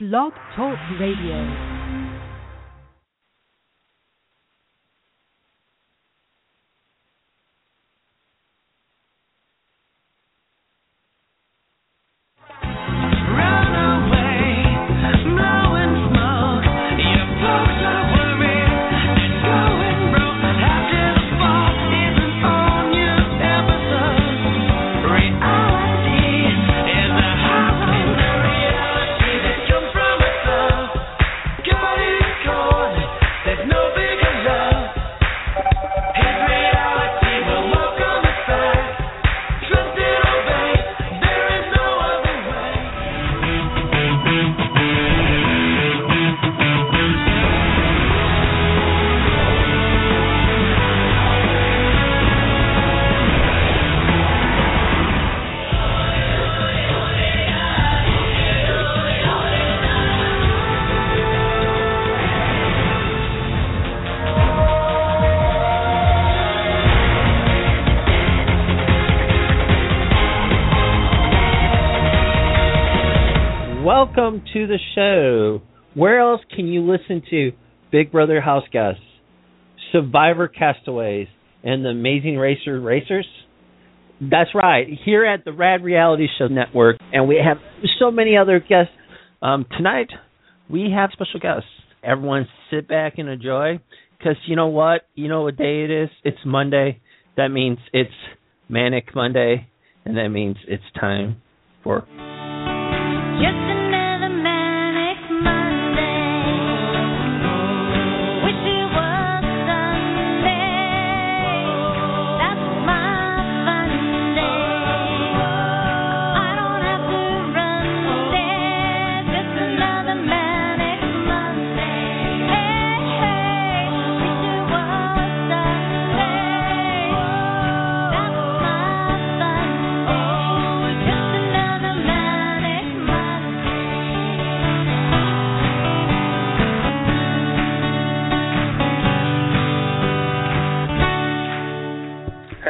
Blog Talk Radio. Welcome to the show. Where else can you listen to Big Brother House Guests, Survivor Castaways, and the Amazing Racer Racers? That's right, here at the Rad Reality Show Network, and we have so many other guests. Um, tonight, we have special guests. Everyone sit back and enjoy, because you know what? You know what day it is? It's Monday. That means it's Manic Monday, and that means it's time for. Just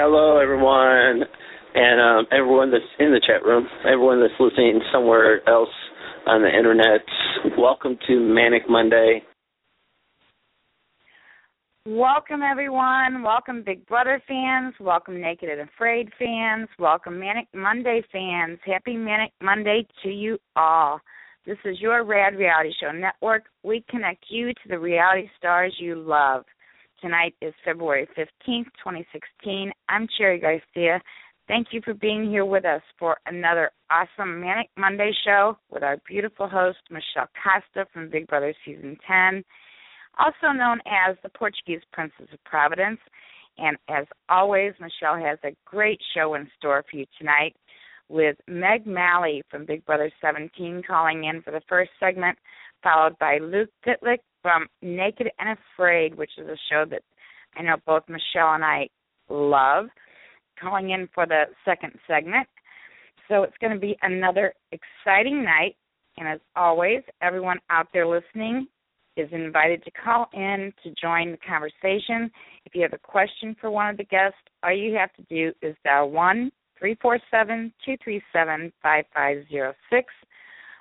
Hello, everyone, and um, everyone that's in the chat room, everyone that's listening somewhere else on the internet. Welcome to Manic Monday. Welcome, everyone. Welcome, Big Brother fans. Welcome, Naked and Afraid fans. Welcome, Manic Monday fans. Happy Manic Monday to you all. This is your Rad Reality Show Network. We connect you to the reality stars you love. Tonight is February 15th, 2016. I'm Cherry Garcia. Thank you for being here with us for another awesome Manic Monday show with our beautiful host, Michelle Costa from Big Brother Season 10, also known as the Portuguese Princess of Providence. And as always, Michelle has a great show in store for you tonight with Meg Maley from Big Brother 17 calling in for the first segment, followed by Luke Pytlik from Naked and Afraid, which is a show that I know both Michelle and I love, calling in for the second segment. So it's going to be another exciting night. And as always, everyone out there listening is invited to call in to join the conversation. If you have a question for one of the guests, all you have to do is dial 1 347 237 5506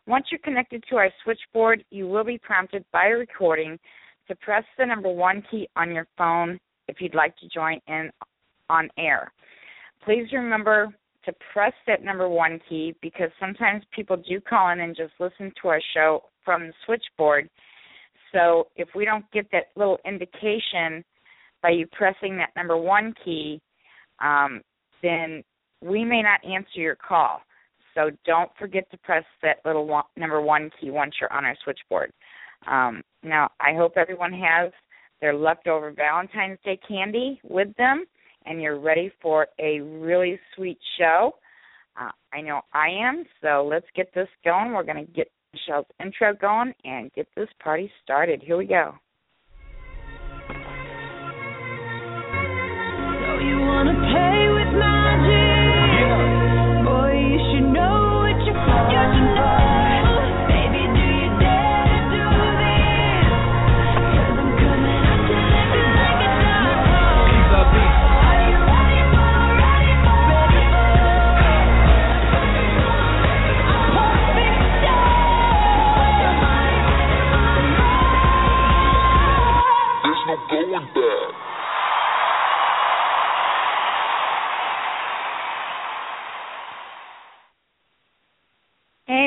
once you're connected to our switchboard, you will be prompted by a recording to press the number one key on your phone if you'd like to join in on air. Please remember to press that number one key because sometimes people do call in and just listen to our show from the switchboard. So if we don't get that little indication by you pressing that number one key, um, then we may not answer your call. So don't forget to press that little one, number one key once you're on our switchboard. Um, now, I hope everyone has their leftover Valentine's Day candy with them and you're ready for a really sweet show. Uh, I know I am, so let's get this going. We're going to get Michelle's intro going and get this party started. Here we go.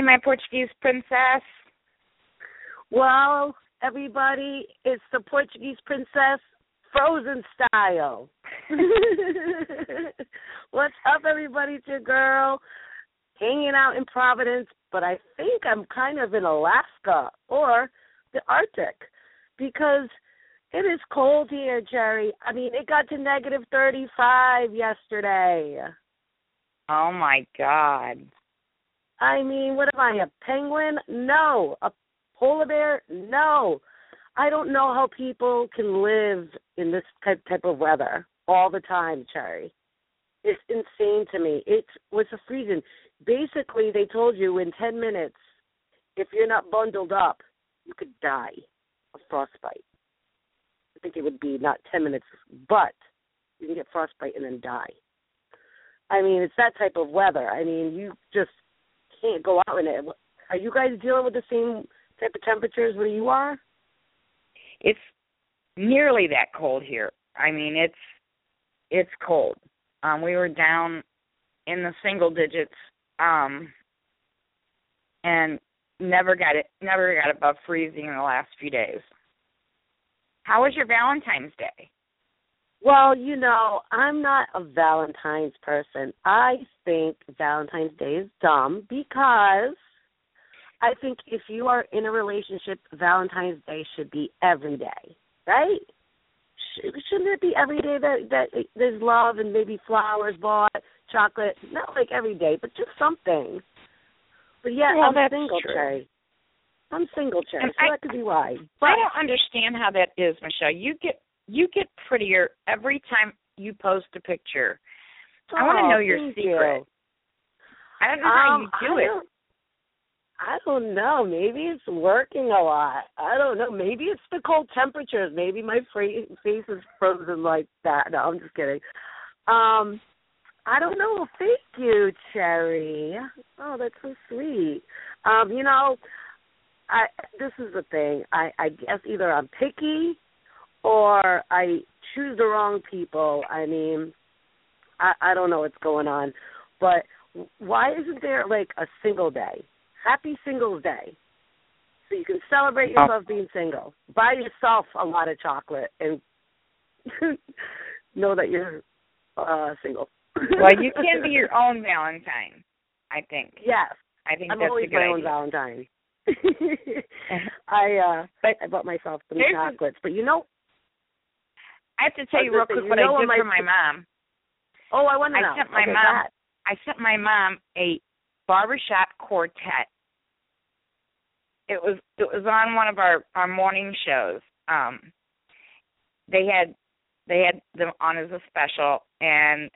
My Portuguese princess. Well, everybody, it's the Portuguese princess frozen style. What's up, everybody? It's your girl hanging out in Providence, but I think I'm kind of in Alaska or the Arctic because it is cold here, Cherry. I mean, it got to negative 35 yesterday. Oh my God. I mean, what am I, a penguin? No. A polar bear? No. I don't know how people can live in this type type of weather all the time, Cherry. It's insane to me. It was a freezing. Basically, they told you in ten minutes, if you're not bundled up, you could die of frostbite. I think it would be not ten minutes, but you can get frostbite and then die. I mean, it's that type of weather. I mean, you just can't go out in it. Are you guys dealing with the same type of temperatures where you are? It's nearly that cold here. I mean, it's it's cold. Um we were down in the single digits um and never got it never got above freezing in the last few days. How was your Valentine's Day? Well, you know, I'm not a Valentine's person. I think Valentine's Day is dumb because I think if you are in a relationship, Valentine's Day should be every day, right? Shouldn't it be every day that that there's love and maybe flowers bought, chocolate? Not like every day, but just something. But yeah, Well, I'm single, true. Cherry. I'm single, Cherry, so I- that could be why. I don't understand how that is, Michelle. You get you get prettier every time you post a picture. I want to Oh, know your secret. you. I don't know how Um, you do I it. I don't know. Maybe it's working a lot. I don't know. Maybe it's the cold temperatures. Maybe my face is frozen like that. No, I'm just kidding. Um, I don't know. Thank you, Cherry. Oh, that's so sweet. Um, you know, I this is the thing. I I guess either I'm picky or I choose the wrong people. I mean, I I don't know what's going on, but why isn't there like a single day? Happy Singles Day. So you can celebrate yourself being single. Buy yourself a lot of chocolate and know that you're uh single. well, you can be your own Valentine. I think. Yes. I think I'm that's always a good my own. Valentine. I uh But I bought myself some chocolates. But you know I have to tell you real quick what I did for my- my mom. oh I want to I know. sent my okay, mom- I sent my mom a barbershop quartet. It was it was on one of our our morning shows. Um they had they had them on as a special and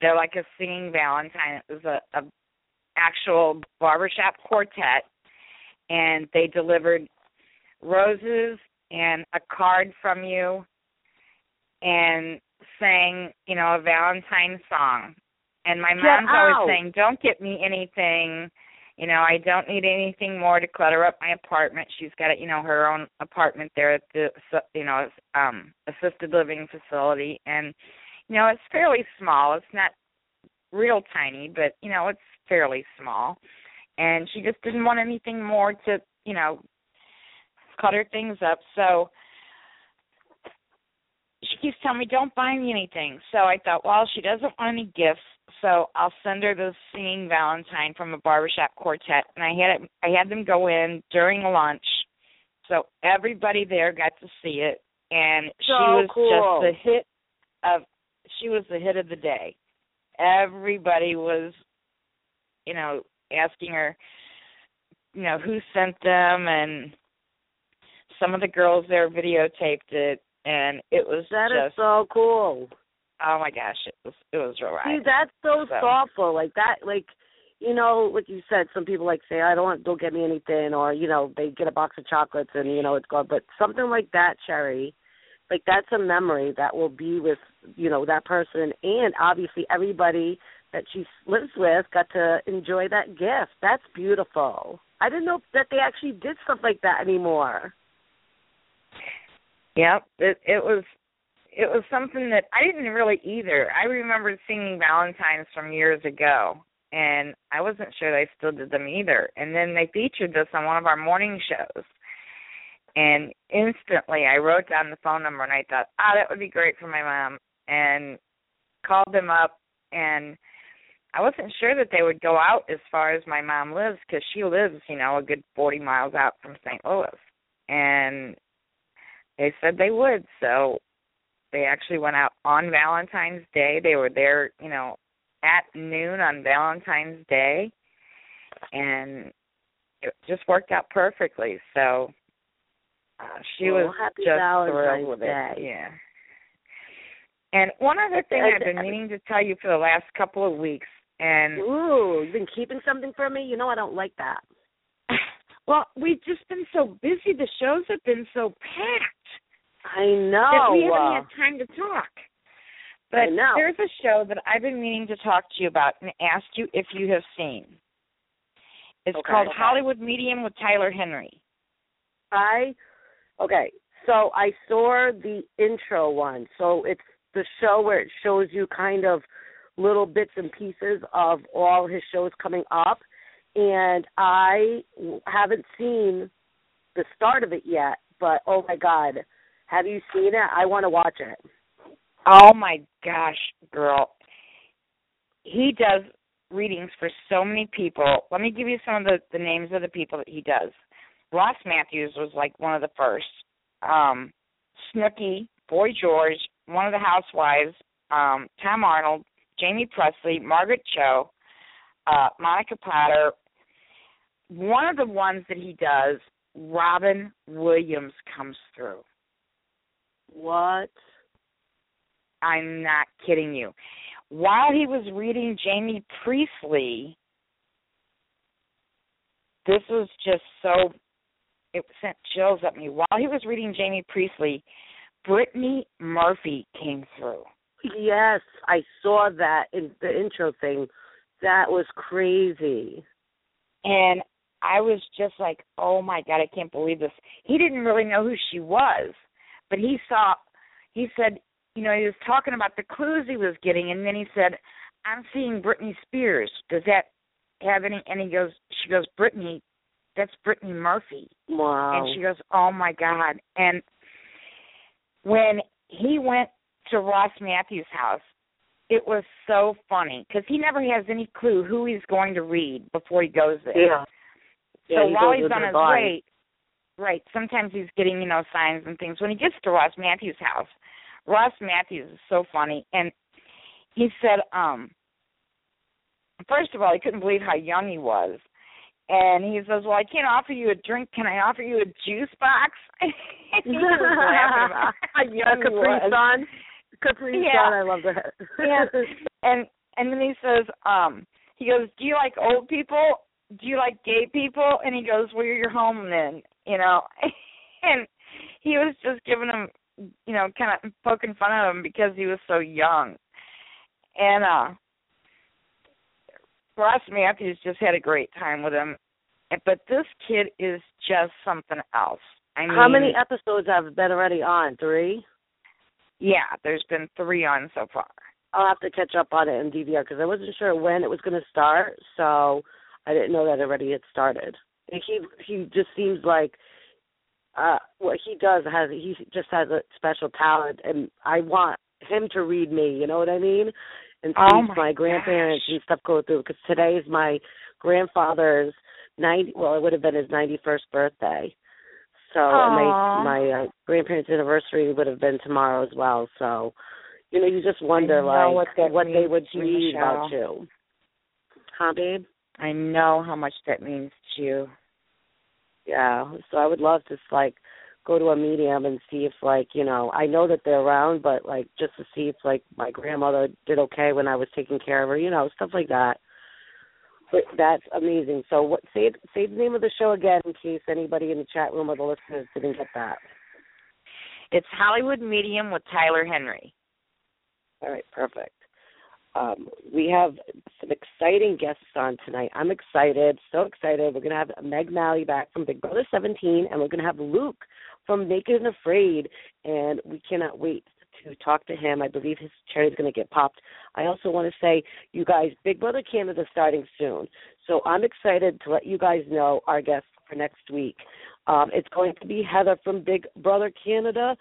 they're like a singing valentine. It was a, a actual barbershop quartet and they delivered roses and a card from you and sang, you know, a Valentine song. And my mom's always saying, "Don't get me anything. You know, I don't need anything more to clutter up my apartment." She's got, you know, her own apartment there at the, you know, um, assisted living facility, and you know, it's fairly small. It's not real tiny, but you know, it's fairly small. And she just didn't want anything more to, you know, clutter things up. So keeps telling me, "Don't buy me anything." So I thought, well, she doesn't want any gifts, so I'll send her the singing Valentine from a barbershop quartet. And I had it, I had them go in during lunch, so everybody there got to see it, and she was cool. just the hit of. She was the hit of the day. Everybody was, you know, asking her, you know who sent them and some of the girls there videotaped it and it was That is just so cool. oh my gosh it was it was real right See, that's so, So- thoughtful. Like that, like you know, like you said, some people like say, "I don't want, don't get me anything," or you know, they get a box of chocolates and you know it's gone. But something like that, Cherry, like that's a memory that will be with you know that person, and obviously everybody that she lives with got to enjoy that gift. That's beautiful. I didn't know that they actually did stuff like that anymore. Yep, it it was it was something that I didn't really either. I remember singing Valentine's from years ago, and I wasn't sure they still did them either. And then they featured this on one of our morning shows, and instantly I wrote down the phone number and I thought, ah, that would be great for my mom, and called them up and. I wasn't sure that they would go out as far as my mom lives because she lives, you know, a good 40 miles out from St. Louis. And they said they would. So they actually went out on valentine's day. They were there you know at noon on valentine's day. And it just worked out perfectly. So uh, she Well, was happy just Valentine's thrilled with Day. it yeah. And one other thing i've been meaning to tell you for the last couple of weeks and Ooh, you've been keeping something from me. You know I don't like that. well we've just been so busy. The shows have been so packed I know. that we haven't had time to talk. But there's a show that I've been meaning to talk to you about and ask you if you have seen. It's Okay. called Okay. Hollywood Medium with Tyler Henry. I okay. So I saw the intro one. So it's the show where it shows you kind of little bits and pieces of all his shows coming up, and I haven't seen the start of it yet. But oh my god, have you seen it? I want to watch it. Oh my gosh, girl. He does readings for so many people. Let me give you some of the, the names of the people that he does. Ross Mathews was like one of the first. Um, Snooki, Boy George, one of the housewives, um, Tom Arnold, Jaime Pressly, Margaret Cho, uh, Monica Potter. One of the ones that he does, Robin Williams comes through. What? I'm not kidding you. While he was reading Jamie Priestley, this was just so it sent chills up me. While he was reading Jamie Priestley, Brittany Murphy came through. Yes, I saw that in the intro thing. That was crazy. And I was just like, oh my God, I can't believe this. He didn't really know who she was, but he saw, he said, you know, he was talking about the clues he was getting, and then he said, I'm seeing Britney Spears. Does that have any? And he goes, she goes, Brittany, that's Brittany Murphy. Wow. And she goes, oh my God. And when he went to Ross Mathews' house, it was so funny because he never has any clue who he's going to read before he goes there. yeah. So Yeah, while he's on his way, right, sometimes he's getting, you know, signs and things. When he gets to Ross Mathews' house, Ross Mathews is so funny. And he said, um, first of all, he couldn't believe how young he was. And he says, Well, I can't offer you a drink. Can I offer you a juice box? he was laughing about how young a he Capri was. Sun. Capri Yeah. Sun, I love that. Yeah. and and then he says, um, he goes, Do you like old people? Do you like gay people? And he goes, Well, you're your home then, you know. and he was just giving him, you know, kind of poking fun at him because he was so young. And uh Ross Mathews just had a great time with him. But this kid is just something else. I mean, How many episodes have been already on? Three? Yeah, there's been three on so far. I'll have to catch up on it in DVR because I wasn't sure when it was going to start, so I didn't know that it already had started. He he just seems like uh what he does has he just has a special talent, and I want him to read me. You know what I mean? And see Oh my grandparents gosh. and stuff go through because today is my grandfather's ninety. Well, it would have been his ninety first birthday. So and Aw. my my uh, grandparents' anniversary would have been tomorrow as well. So you know, you just wonder like what that they would read about you. Huh, babe? I know how much that means to you. Yeah. So I would love to like go to a medium and see if like you know I know that they're around, but like just to see if like my grandmother did okay when I was taking care of her, you know, stuff like that. But that's amazing. So what? Say say the name of the show again in case anybody in the chat room or the listeners didn't get that. It's Hollywood Medium with Tyler Henry. All right, perfect. Um, we have some exciting guests on tonight. I'm excited, so excited. We're going to have Meg Maley back from Big Brother 17, and we're going to have Luke from Naked and Afraid, and we cannot wait to talk to him. I believe his cherry is going to get popped. I also want to say, you guys, Big Brother Canada is starting soon, so I'm excited to let you guys know our guests for next week. Um, it's going to be Heather from Big Brother Canada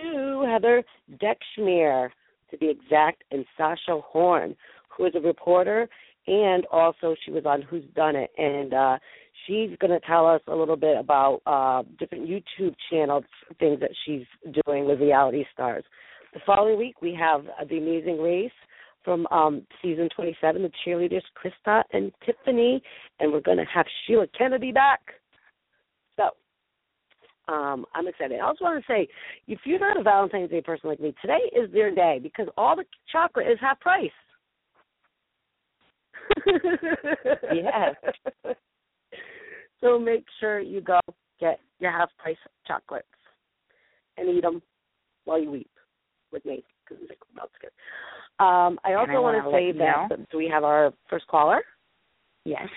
to Heather Decksheimer to be exact, and Sasha Horn, who is a reporter and also she was on Who's Done It, and uh, she's going to tell us a little bit about uh, different YouTube channels, things that she's doing with reality stars. The following week we have uh, the Amazing Race from um, season 27, the cheerleaders Krista and Tiffany, and we're going to have Sheila Kennedy back. Um, I'm excited. I also want to say, if you're not a Valentine's Day person like me, today is their day because all the chocolate is half price. Yes. so make sure you go get your half price chocolates and eat them while you weep with me because that's good. Um, I also I want wanna say that know- we have our first caller? Yes.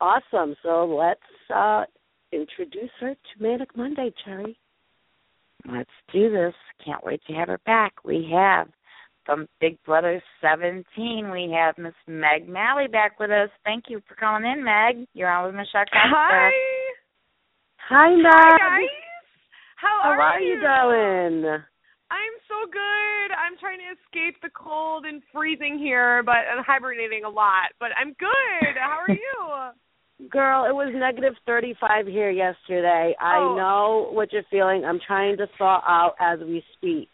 Awesome. So let's uh, introduce her to Manic Monday, Cherry. Let's do this. Can't wait to have her back. We have from Big Brother 17, we have Miss Meg Maley back with us. Thank you for calling in, Meg. You're on with Michelle Costa. Hi. Hi, Meg. Hi, guys. How, How are, are you doing? I'm so good. I'm trying to escape the cold and freezing here, but I'm hibernating a lot. But I'm good. How are you? Girl, it was negative 35 here yesterday. I Oh. know what you're feeling. I'm trying to thaw out as we speak.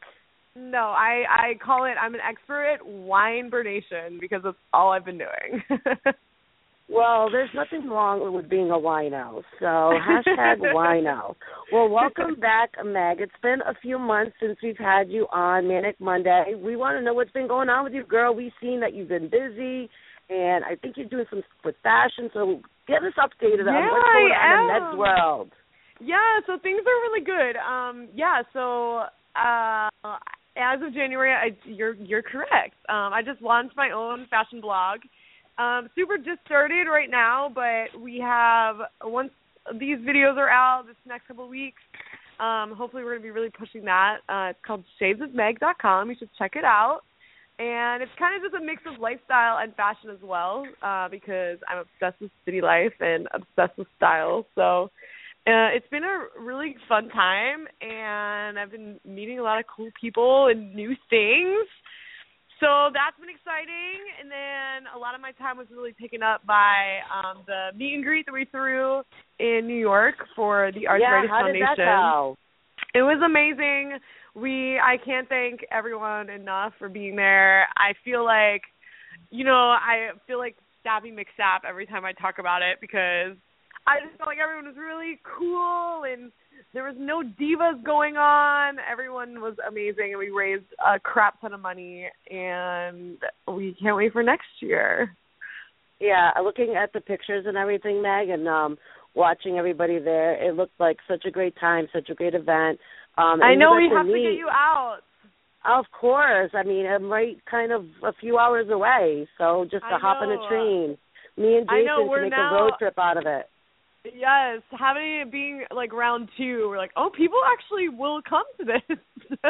No, I I call it. I'm an expert at wine burnation because that's all I've been doing. Well, there's nothing wrong with being a wino. So hashtag wino. Well, welcome back, Meg. It's been a few months since we've had you on Manic Monday. We want to know what's been going on with you, girl. We've seen that you've been busy, and I think you're doing some with fashion. So get us updated on Yeah, what's going on in world. Yeah, so things are really good. Um, yeah, so uh, as of January, I, you're you're correct. Um, I just launched my own fashion blog. Um, super just started right now, but we have once these videos are out this next couple of weeks. Um, hopefully, we're going to be really pushing that. Uh, it's called shadesofmeg.com. You should check it out. And it's kind of just a mix of lifestyle and fashion as well, uh, because I'm obsessed with city life and obsessed with style. So uh, it's been a really fun time, and I've been meeting a lot of cool people and new things. So that's been exciting. And then a lot of my time was really taken up by um, the meet and greet that we threw in New York for the yeah, Arthritis how did Foundation. that go? It was amazing. We I can't thank everyone enough for being there. I feel like you know, I feel like Stabby McSap every time I talk about it because I just felt like everyone was really cool and there was no divas going on. Everyone was amazing and we raised a crap ton of money and we can't wait for next year. Yeah, looking at the pictures and everything, Meg, and um watching everybody there, it looked like such a great time, such a great event. Um I know we have to get you out. Of course. I mean, I'm right kind of a few hours away, so just to I hop on a train. Me and I Jason know, can make now- a road trip out of it. Yes, having it being like round two, we're like, oh, people actually will come to this.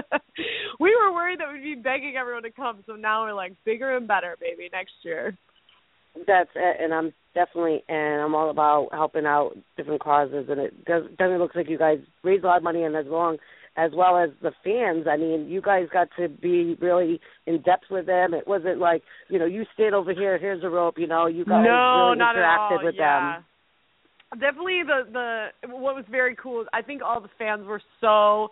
we were worried that we'd be begging everyone to come, so now we're like, bigger and better, baby, next year. That's it, and I'm definitely and I'm all about helping out different causes, and it does definitely looks like you guys raised a lot of money, and as long as well as the fans. I mean, you guys got to be really in depth with them. It wasn't like you know you stayed over here, here's a rope. You know, you guys no, really not interacted at all. with yeah. them. Definitely the the what was very cool is I think all the fans were so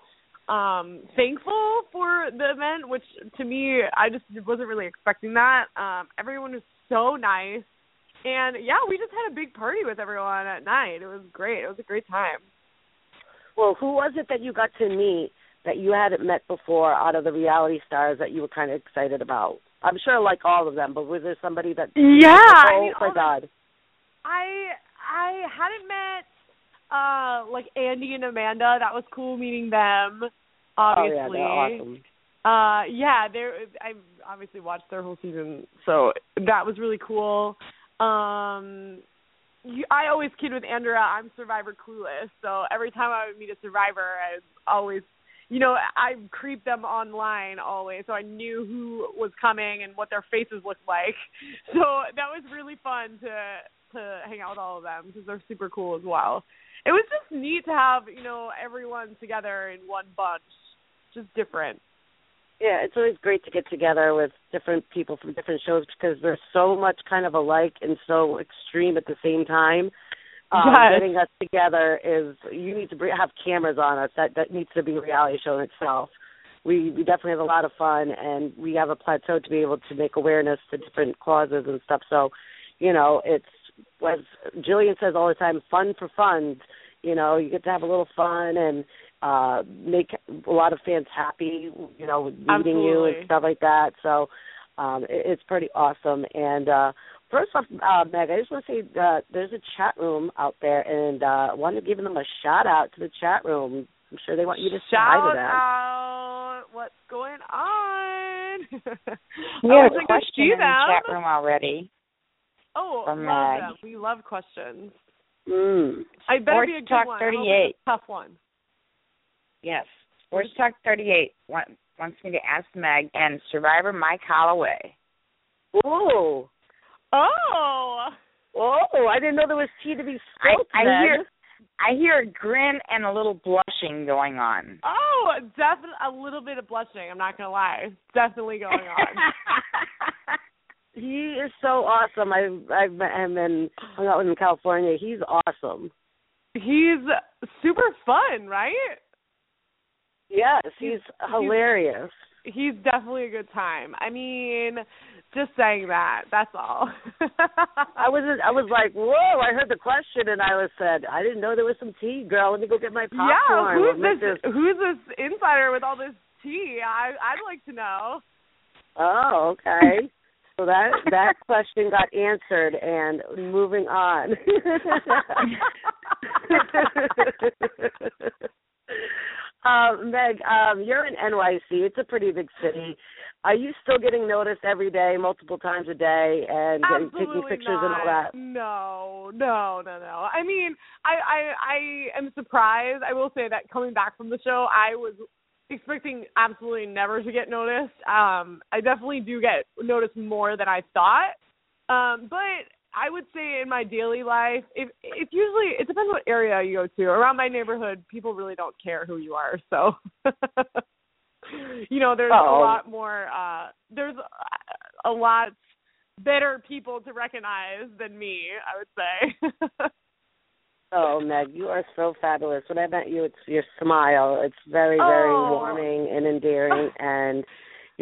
um thankful for the event, which to me I just wasn't really expecting that. Um everyone was so nice and yeah, we just had a big party with everyone at night. It was great. It was a great time. Well, who was it that you got to meet that you hadn't met before out of the reality stars that you were kind of excited about? I'm sure like all of them, but was there somebody that Yeah, oh I mean, my all the- god. I I hadn't met uh like Andy and Amanda. That was cool meeting them. Obviously. Oh yeah, they're awesome. Uh yeah, I obviously watched their whole season, so that was really cool. Um you, I always kid with Andrea, I'm survivor clueless. So every time I would meet a survivor, I always you know, I creeped them online always, so I knew who was coming and what their faces looked like. So that was really fun to to hang out with all of them because they're super cool as well. It was just neat to have you know everyone together in one bunch, just different. Yeah, it's always great to get together with different people from different shows because they're so much kind of alike and so extreme at the same time. Um, Yes. Getting us together is you need to have cameras on us. That that needs to be a reality show in itself. We we definitely have a lot of fun and we have a plateau to be able to make awareness to different causes and stuff. So, you know, it's as Gillian says all the time, fun for fun. You know, you get to have a little fun and uh make a lot of fans happy, you know, with meeting you and stuff like that. So um it, it's pretty awesome. And uh first off, uh Meg, I just want to say uh there's a chat room out there and uh I wanted to give them a shout out to the chat room. I'm sure they want you to say hi to Shout them. out! What's going on? We I had a question in the chat room already. Oh, from love Meg. We love questions. Mm. I better Sports be a good Talk one. 38. a tough one. Yes. Sports Talk 38 want, wants me to ask Meg and Survivor Mike Holloway. Oh. Oh. Oh, I didn't know there was tea to be I, spilled. I Meg. hear I hear a grin and a little blushing going on. Oh, definitely a little bit of blushing. I'm not gonna lie. Definitely going on. He is so awesome. I've I've met him and hung out with him in California. He's awesome. He's super fun, right? Yes, he's, He's- hilarious. He's definitely a good time. I mean, just saying that. That's all. I was I was like, whoa! I heard the question and I was said, I didn't know there was some tea, girl. Let me go get my popcorn. yeah. We'll Who's make this? Who's this insider with all this tea? I I'd like to know. Oh, okay. So that that question got answered, and moving on. um, Meg, um, you're in NYC. It's a pretty big city. Are you still getting noticed every day, multiple times a day, and getting- taking pictures not. and all that? No, no, no, no. I mean, I, I, I am surprised. I will say that coming back from the show, I was expecting absolutely never to get noticed. Um, I definitely do get noticed more than I thought. Um, but I would say in my daily life, if if usually it depends what area you go to. Around my neighborhood, people really don't care who you are. So, you know, there's Oh. a lot more. uh There's a, a lot better people to recognize than me. I would say. Oh, Meg, you are so fabulous. When I met you, it's your smile. It's very, very Oh. warming and endearing, and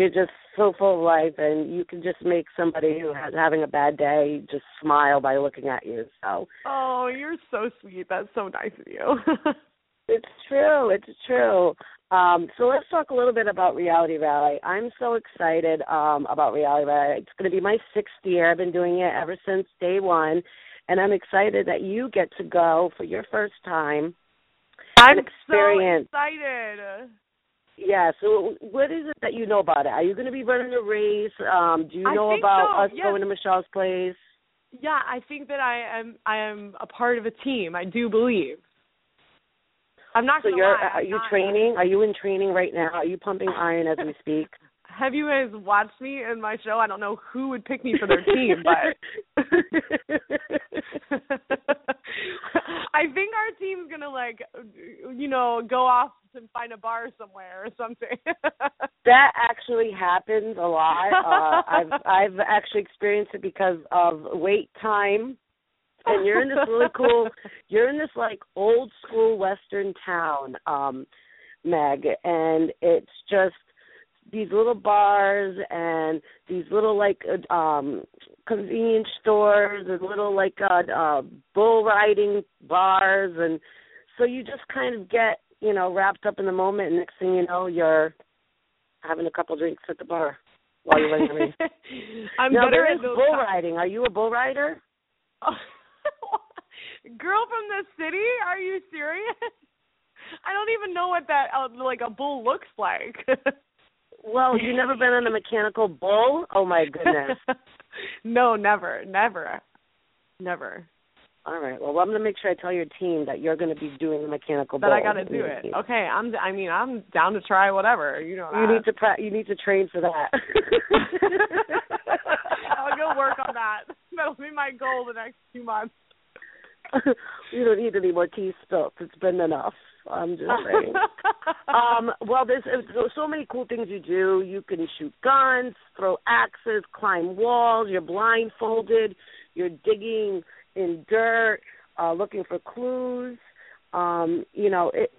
you're just so full of life. And you can just make somebody who has having a bad day just smile by looking at you. So oh, you're so sweet. That's so nice of you. it's true. It's true. Um, so let's talk a little bit about Reality Rally. I'm so excited um, about Reality Rally. It's going to be my sixth year. I've been doing it ever since day one, and I'm excited that you get to go for your first time. I'm experience. so excited. Yeah. So, what is it that you know about it? Are you going to be running a race? Um, do you I know about so, us yes. going to Michelle's place? Yeah, I think that I am. I am a part of a team. I do believe. I'm not So gonna you're lie. are you not- training? Are you in training right now? Are you pumping iron as we speak? Have you guys watched me in my show? I don't know who would pick me for their team, but I think our team's gonna like, you know, go off and find a bar somewhere or something. That actually happens a lot. Uh, I've I've actually experienced it because of wait time. And you're in this really cool. You're in this like old school western town, um, Meg, and it's just these little bars and these little like uh, um convenience stores and little like uh, uh bull riding bars and so you just kind of get, you know, wrapped up in the moment and next thing you know you're having a couple drinks at the bar while you're race. I'm now, better there at those bull times. riding. Are you a bull rider? Girl from the city? Are you serious? I don't even know what that uh, like a bull looks like. Well, you never been on a mechanical bull? Oh my goodness. no, never, never, never. All right. Well, I'm going to make sure I tell your team that you're going to be doing the mechanical But bull. I got to do it. Okay, I'm. I mean, I'm down to try whatever. You know. You that. need to pra- you need to train for that. I'll go work on that. That'll be my goal the next two months. you don't need any more tea spilled. It's been enough. I'm just saying. um, well, there's, there's so many cool things you do. You can shoot guns, throw axes, climb walls. You're blindfolded. You're digging in dirt, uh, looking for clues. Um, you know, it's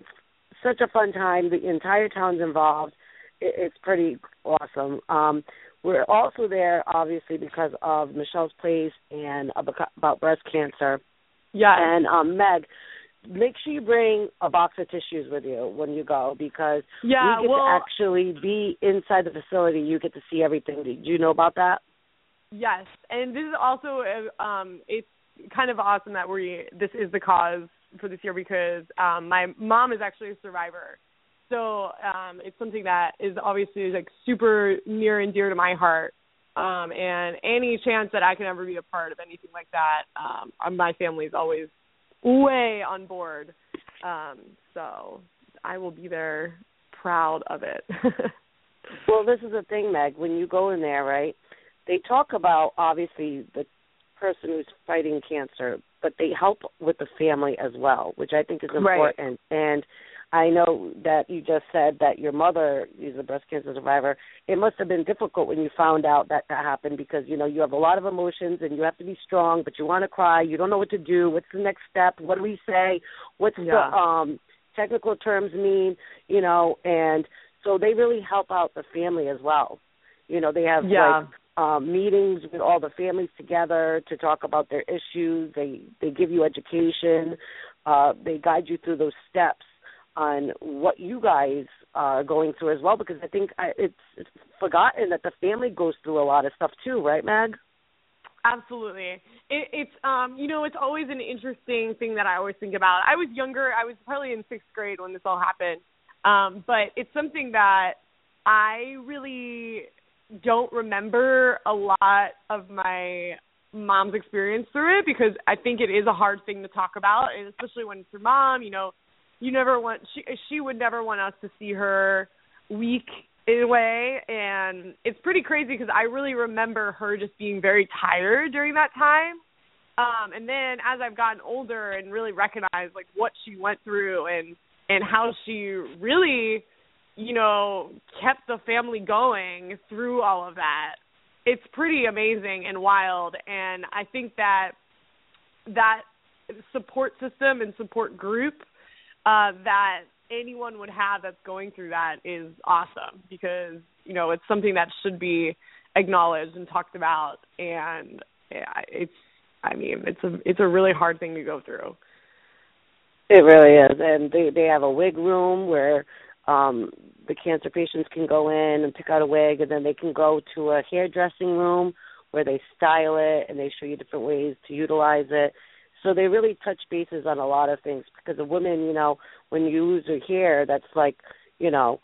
such a fun time. The entire town's involved. It, it's pretty awesome. Um, we're also there, obviously, because of Michelle's Place and about breast cancer. Yeah. And um, Meg, make sure you bring a box of tissues with you when you go because Yeah, we get well- to actually be inside the facility. You get to see everything. Do you know about that? Yes, and this is also uh, um it's kind of awesome that we this is the cause for this year because um my mom is actually a survivor. So um it's something that is obviously like super near and dear to my heart. Um and any chance that I can ever be a part of anything like that, um my family's always way on board. Um so I will be there proud of it. Well, this is the thing, Meg. When you go in there, right? They talk about obviously the person who's fighting cancer, but they help with the family as well, which I think is Right. important. And I know that you just said that your mother is a breast cancer survivor. It must have been difficult when you found out that that happened because you know you have a lot of emotions and you have to be strong, but you want to cry. You don't know what to do. What's the next step? What do we say? What's Yeah. the um technical terms mean? You know, and so they really help out the family as well. You know, they have Yeah. like um meetings with all the families together to talk about their issues. They they give you education. Uh they guide you through those steps on what you guys are going through as well because I think I, it's, it's forgotten that the family goes through a lot of stuff too, right, Mag? Absolutely. It, it's um you know it's always an interesting thing that I always think about. I was younger. I was probably in sixth grade when this all happened, um, but it's something that I really don't remember a lot of my mom's experience through it because I think it is a hard thing to talk about, and especially when it's your mom. You know, you never want she she would never want us to see her weak in a way and it's pretty crazy because I really remember her just being very tired during that time. Um and then as I've gotten older and really recognized like what she went through and and how she really you know kept the family going through all of that. It's pretty amazing and wild and I think that that support system and support group uh that anyone would have that's going through that is awesome because you know it's something that should be acknowledged and talked about and it's I mean it's a it's a really hard thing to go through. It really is, and they they have a wig room where um the cancer patients can go in and pick out a wig, and then they can go to a hairdressing room where they style it and they show you different ways to utilize it. So they really touch bases on a lot of things because a woman, you know, when you lose her hair, that's like, you know,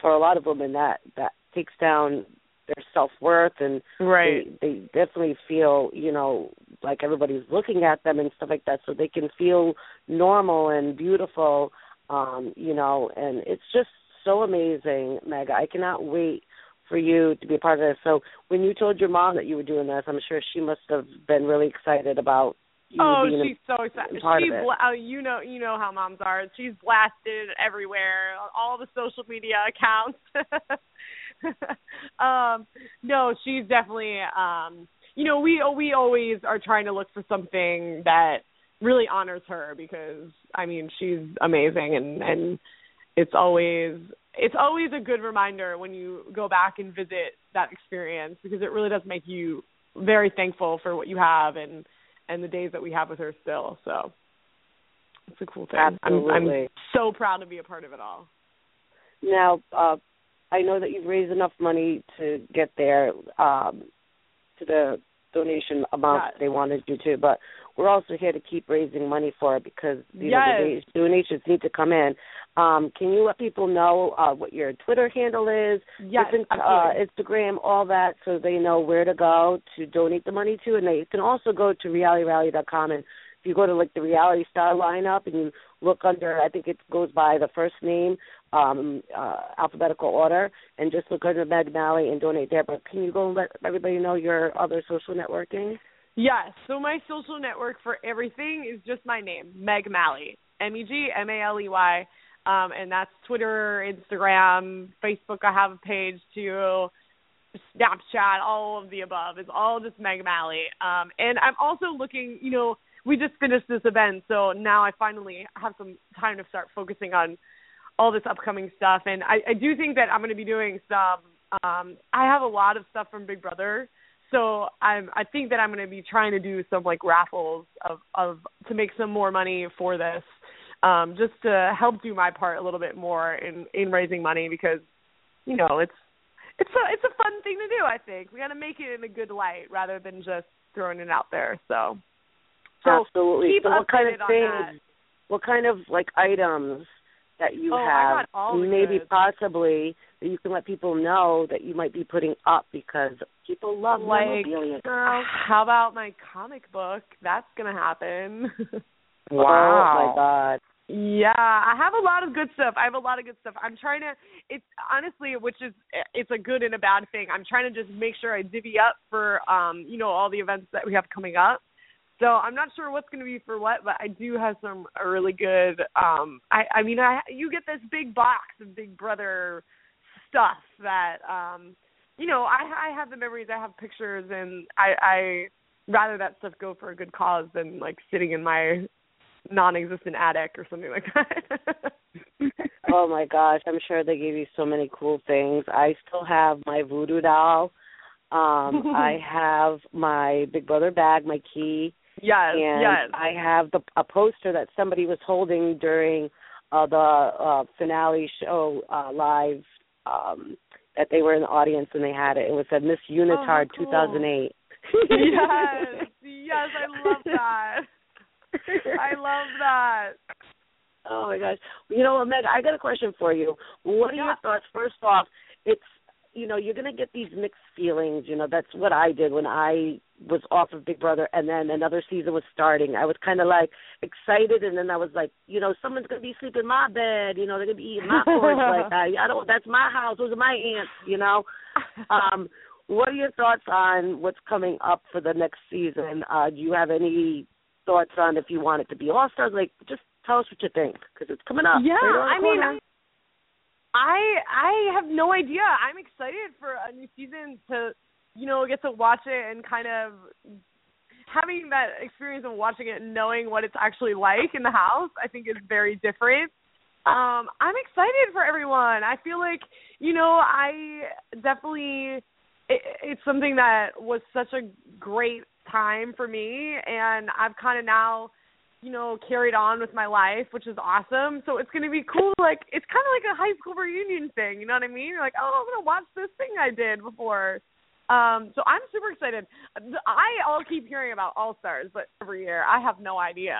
for a lot of women that that takes down their self worth and Right. they, they definitely feel, you know, like everybody's looking at them and stuff like that so they can feel normal and beautiful, um, you know, and it's just so amazing, Mega. I cannot wait for you to be a part of this. So when you told your mom that you were doing this, I'm sure she must have been really excited about you Oh, being a- she's so excited. She's it. bla- uh, you know you know how moms are. She's blasted everywhere, all the social media accounts. um no, she's definitely um you know, we we always are trying to look for something that really honors her because I mean, she's amazing and and it's always it's always a good reminder when you go back and visit that experience because it really does make you very thankful for what you have and and the days that we have with her still. So it's a cool thing. I'm, Absolutely. I'm so proud to be a part of it all. Now, uh, I know that you've raised enough money to get there um, to the donation amount Yes. they wanted you to, but we're also here to keep raising money for it because you know the donations need to come in. Um, can you let people know uh, what your Twitter handle is, Yes, different, uh. Instagram, all that, so they know where to go to donate the money to, and they can also go to realityrally.com and if you go to like the reality star lineup and you look under i think it goes by the first name um uh alphabetical order and just look under meg maley and donate there but can you go and let everybody know your other social networking Yes. So my social network for everything is just my name, Meg Maley, M E G M A L E Y, um, and that's Twitter, Instagram, Facebook. I have a page too, Snapchat, all of the above. It's all just Meg Maley. Um, and I'm also looking. You know, we just finished this event, so now I finally have some time to start focusing on all this upcoming stuff. And I, I do think that I'm going to be doing some. Um, I have a lot of stuff from Big Brother so I'm I think that I'm going to be trying to do some like raffles of of to make some more money for this um just to help do my part a little bit more in in raising money because you know it's it's a it's a fun thing to do I think. We got to make it in a good light rather than just throwing it out there so. So absolutely. keep so what kind of things what kind of like items that you Oh, have got all the maybe goods. possibly that you can let people know that you might be putting up because people love like memorabilia how about my comic book that's going to happen Oh my god. Yeah, I have a lot of good stuff. I have a lot of good stuff. I'm trying to it's honestly which is it's a good and a bad thing. I'm trying to just make sure I divvy up for um, you know, all the events that we have coming up. So I'm not sure what's going to be for what, but I do have some uh, really good um I I mean, I you get this big box of Big Brother stuff that um you know, I I have the memories, I have pictures and I I rather that stuff go for a good cause than like sitting in my non-existent attic or something like that. oh my gosh, I'm sure they gave you so many cool things. I still have my voodoo doll. Um, I have my Big Brother bag, my key, yes, and yes. I have the a poster that somebody was holding during uh the uh finale show uh live um that they were in the audience and they had it. It was said Miss Unitard cool. 2008. yes, yes, I love that. I love that. Oh my gosh. You know what, Meg, I got a question for you. What are your thoughts? First off, it's you know, you're gonna get these mixed feelings, you know, that's what I did when I was off of Big Brother and then another season was starting. I was kinda like excited and then I was like, you know, someone's gonna be sleeping in my bed, you know, they're gonna be eating my porridge like I I don't that's my house, those are my aunts, you know. Um what are your thoughts on what's coming up for the next season? Uh do you have any thoughts on if you want it to be all stars? Like, just tell us what you think because it's coming up. Yeah, right I mean. I I have no idea. I'm excited for a new season to, you know, get to watch it and kind of having that experience of watching it and knowing what it's actually like in the house. I think is very different. Um, I'm excited for everyone. I feel like, you know, I definitely it, it's something that was such a great time for me, and I've kind of now you know, carried on with my life, which is awesome. So it's going to be cool. Like it's kind of like a high school reunion thing. You know what I mean? You're like, oh, I'm going to watch this thing I did before. Um, so I'm super excited. I all keep hearing about All Stars, but every year I have no idea.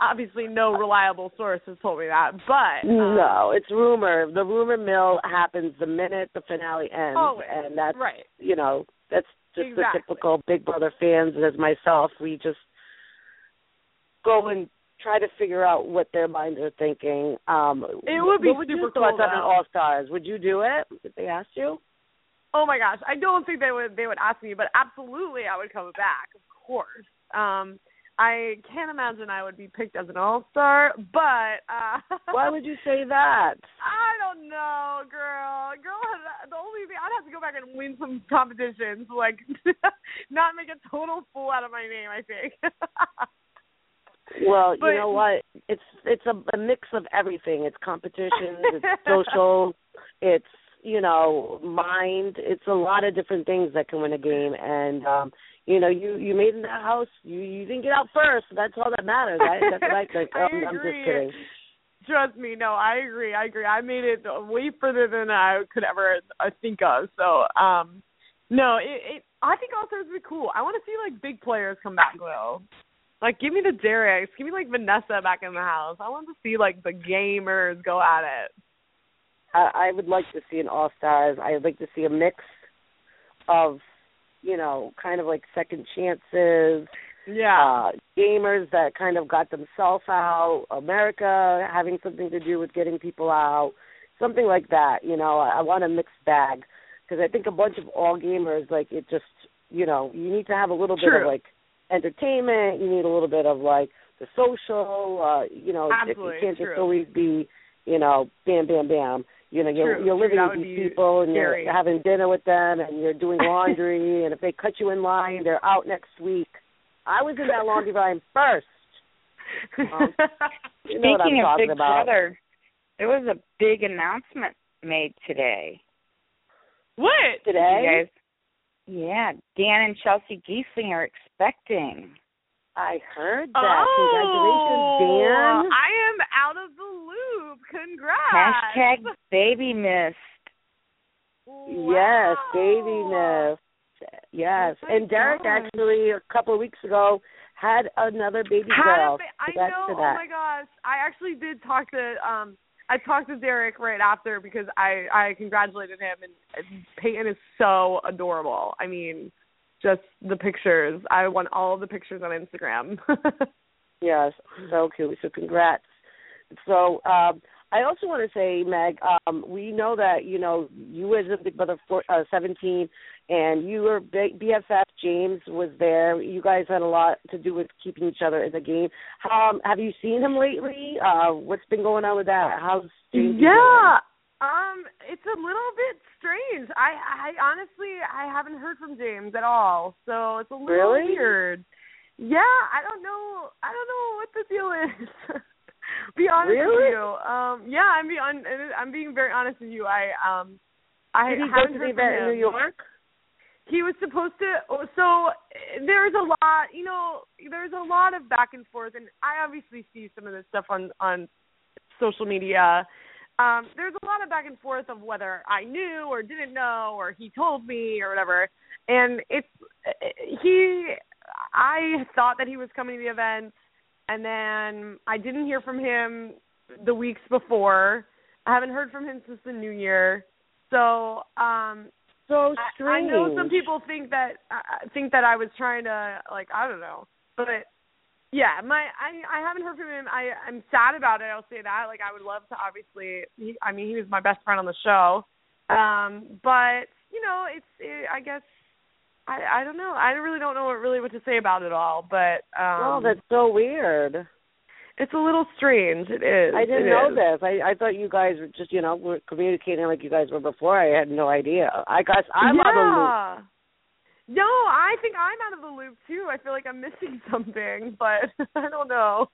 Obviously, no reliable source has told me that, but um, no, it's rumor. The rumor mill happens the minute the finale ends, Always. and that's right. you know that's just Exactly. the typical Big Brother fans. As myself, we just go and try to figure out what their minds are thinking. Um, It would be what would super your thoughts cool, on an. All Stars? Would you do it if they asked you? Oh my gosh, I don't think they would they would ask me, but absolutely I would come back, of course. Um I can't imagine I would be picked as an all star, but uh Why would you say that? I don't know, girl. Girl the only thing I'd have to go back and win some competitions, like not make a total fool out of my name, I think. Well, But- you know what? It's it's a, a mix of everything. It's competition, it's social, it's you know mind. It's a lot of different things that can win a game, and um, you know, you you made it in that house. You you didn't get out first. That's all that matters. I, that's what I think. I Um, I'm just agree. kidding. Trust me, no, I agree. I agree. I made it way further than I could ever uh, think of. So, um, no, it, it. I think also it's be cool. I want to see like big players come back though. Like, give me the Derrick's, give me like Vanessa back in the house. I want to see like the gamers go at it. I, I would like to see an all stars. I'd like to see a mix of, you know, kind of like second chances, Yeah. uh gamers that kind of got themselves out, America having something to do with getting people out, something like that. You know, I, I want a mixed bag because I think a bunch of all gamers like it just, you know, you need to have a little bit of like entertainment. You need a little bit of like the social. uh, You know, it, it can't true. just always be, you know, bam, bam, bam. You know, you're True, you're living That with these be people and scary. you're having dinner with them and you're doing laundry and if they cut you in line, they're out next week. I was in that laundry line first. Um, you know Speaking of Big about. Brother, there was a big announcement made today. what? Today? You guys, yeah, Dan and Chelsea Gheesling are expecting. I heard that. Oh, Congratulations, Dan. I am out of the loop. Congrats. Hashtag baby mist. Yes, baby Wow. miss. Yes, Oh and Derrick gosh. actually a couple of weeks ago had another baby girl. ba- I know. Oh my gosh! I actually did talk to um. I talked to Derrick right after because I I congratulated him and, and Peyton is so adorable. I mean, just the pictures. I want all the pictures on Instagram. Yes, so cute. So congrats. So um, I also want to say, Meg, um, we know that you know you as a Big Brother four, uh, 17, and you were big BFF. James was there. You guys had a lot to do with keeping each other in the game. Um, have you seen him lately? Uh, what's been going on with that? How's James? yeah. Um, it's a little bit strange. I I honestly I haven't heard from James at all, so it's a little Really? weird. Yeah, I don't know. I don't know what the deal is. be honest Really? with you. Um, yeah, I'm being I'm being very honest with you. I um, I Did he go haven't to the heard from event in. New York? He was supposed to. oh, So there's a lot, you know, there's a lot of back and forth, and I obviously see some of this stuff on on social media. Um, there's a lot of back and forth of whether I knew or didn't know, or he told me or whatever. And it's he. I thought that he was coming to the event, and then I didn't hear from him the weeks before. I haven't heard from him since the new year. So um So I- I know some people think that uh, think that I was trying to like I don't know, but yeah, my I I haven't heard from him. I I'm sad about it. I'll say that. Like I would love to obviously. He, I mean, he was my best friend on the show, um, but you know, it's it, I guess I I don't know. I really don't know what really what to say about it all. But um, oh, that's so weird. it's a little strange. It is. I didn't It know is. this. I I thought you guys were just you know were communicating like you guys were before. I had no idea. I guess I'm yeah. out of the loop. No, I think I'm out of the loop too. I feel like I'm missing something, but I don't know.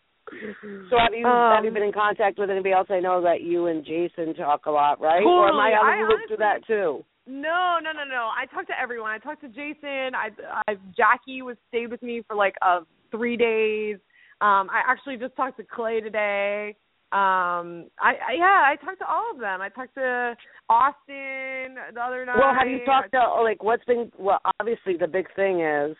So have you have you Um, been in contact with anybody else? I know that you and Jason talk a lot, right? Totally. Or am I out of the loop through that too? No, no, no, no. I talked to everyone. I talked to Jason. I, I Jackie was stayed with me for like uh three days. Um, I actually just talked to Clay today. Um, I, I yeah, I talked to all of them. I talked to Austin the other night. Well, have you talked to like what's been? Well, obviously the big thing is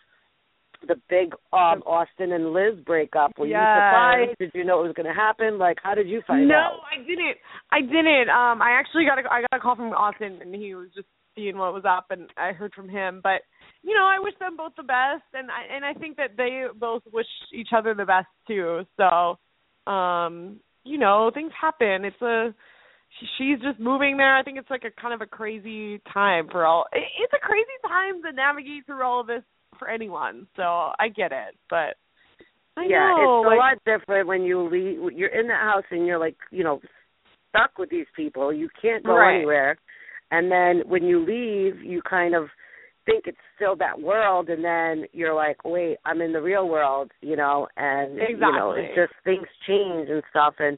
the big um Austin and Liz breakup. Were you surprised? Did you know it was going to happen? Like, how did you find no, out? No, I didn't. I didn't. Um, I actually got a I got a call from Austin, and he was just seeing what was up, and I heard from him. But you know, I wish them both the best, and I and I think that they both wish each other the best too. So, um, you know, things happen. It's a she's just moving there. I think it's like a kind of a crazy time for all. It's a crazy time to navigate through all of this for anyone. So I get it, but I yeah, know, it's a like, lot different when you leave. You're in the house and you're like, you know, stuck with these people. You can't go Right. anywhere. And then when you leave, you kind of think it's still that world, and then you're like, wait, I'm in the real world, you know, and you know, it's just things change and stuff, and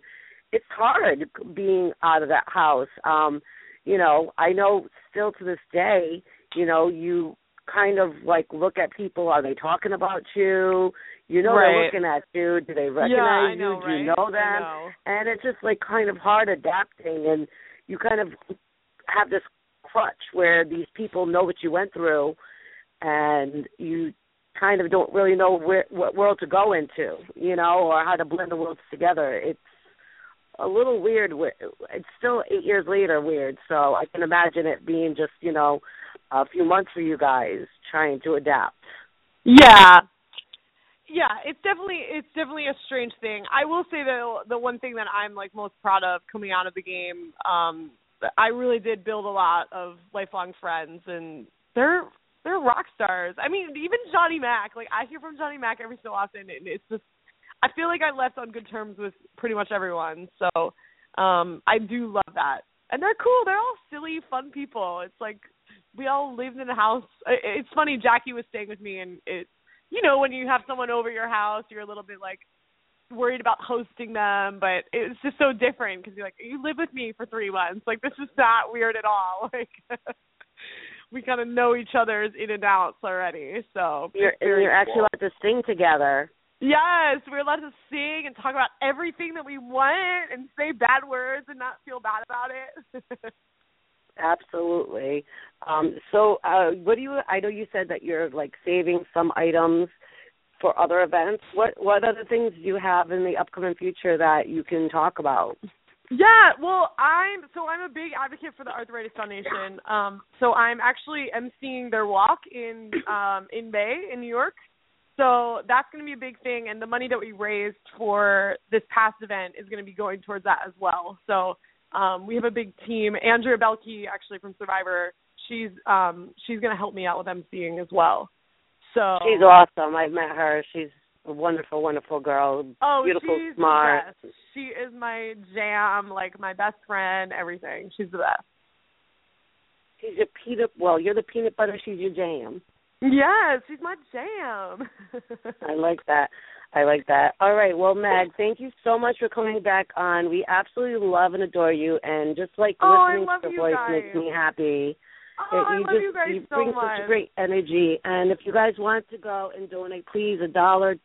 it's hard being out of that house. Um, you know, I know still to this day, you know, you kind of like look at people? Are they talking about you? You know Right. they're looking at you. Do they yeah, recognize I know, you? Do right? you know them? Know. And it's just like kind of hard adapting, and you kind of have this crutch where these people know what you went through, and you kind of don't really know where what world to go into, you know, or how to blend the worlds together. It's a little weird. It's still eight years later weird, so I can imagine it being just you know a few months for you guys trying to adapt. Yeah. Yeah, it's definitely it's definitely a strange thing. I will say that the one thing that I'm like most proud of coming out of the game, um, I really did build a lot of lifelong friends and they're they're rock stars. I mean, even Johnny Mac, like I hear from Johnny Mac every so often and it's just I feel like I left on good terms with pretty much everyone. So, um I do love that. And they're cool. They're all silly, fun people. It's like we all lived in a house. It's funny. Jackie was staying with me, and it, you know, when you have someone over your house, you're a little bit like worried about hosting them, but it was just so different because you're like, you live with me for three months. Like this is not weird at all. Like we kind of know each other's in and outs already. So You're and you're actually cool. allowed to sing together. Yes, we're allowed to sing and talk about everything that we want and say bad words and not feel bad about it. Absolutely. Um, so, uh, what do you? I know you said that you're like saving some items for other events. What what other things do you have in the upcoming future that you can talk about? Yeah, well, I'm so I'm a big advocate for the Arthritis Foundation. Um, so I'm actually emceeing their walk in um, in May in New York. So that's going to be a big thing, and the money that we raised for this past event is going to be going towards that as well. So um, we have a big team. Andrea Boehlke, actually from Survivor, she's um, she's going to help me out with emceeing as well. So She's awesome. I've met her. She's a wonderful, wonderful girl. Oh, beautiful, she's smart. the best. She is my jam, like my best friend, everything. She's the best. She's your peanut. Well, you're the peanut butter. She's your jam. Yes, she's my jam. I like that. I like that. All right. Well, Meg, thank you so much for coming back on. We absolutely love and adore you, and just like Oh, listening to your voice guys. makes me happy. Oh, It- I you love just you guys you so bring much. such great energy. And if you guys want to go and donate, please a dollar,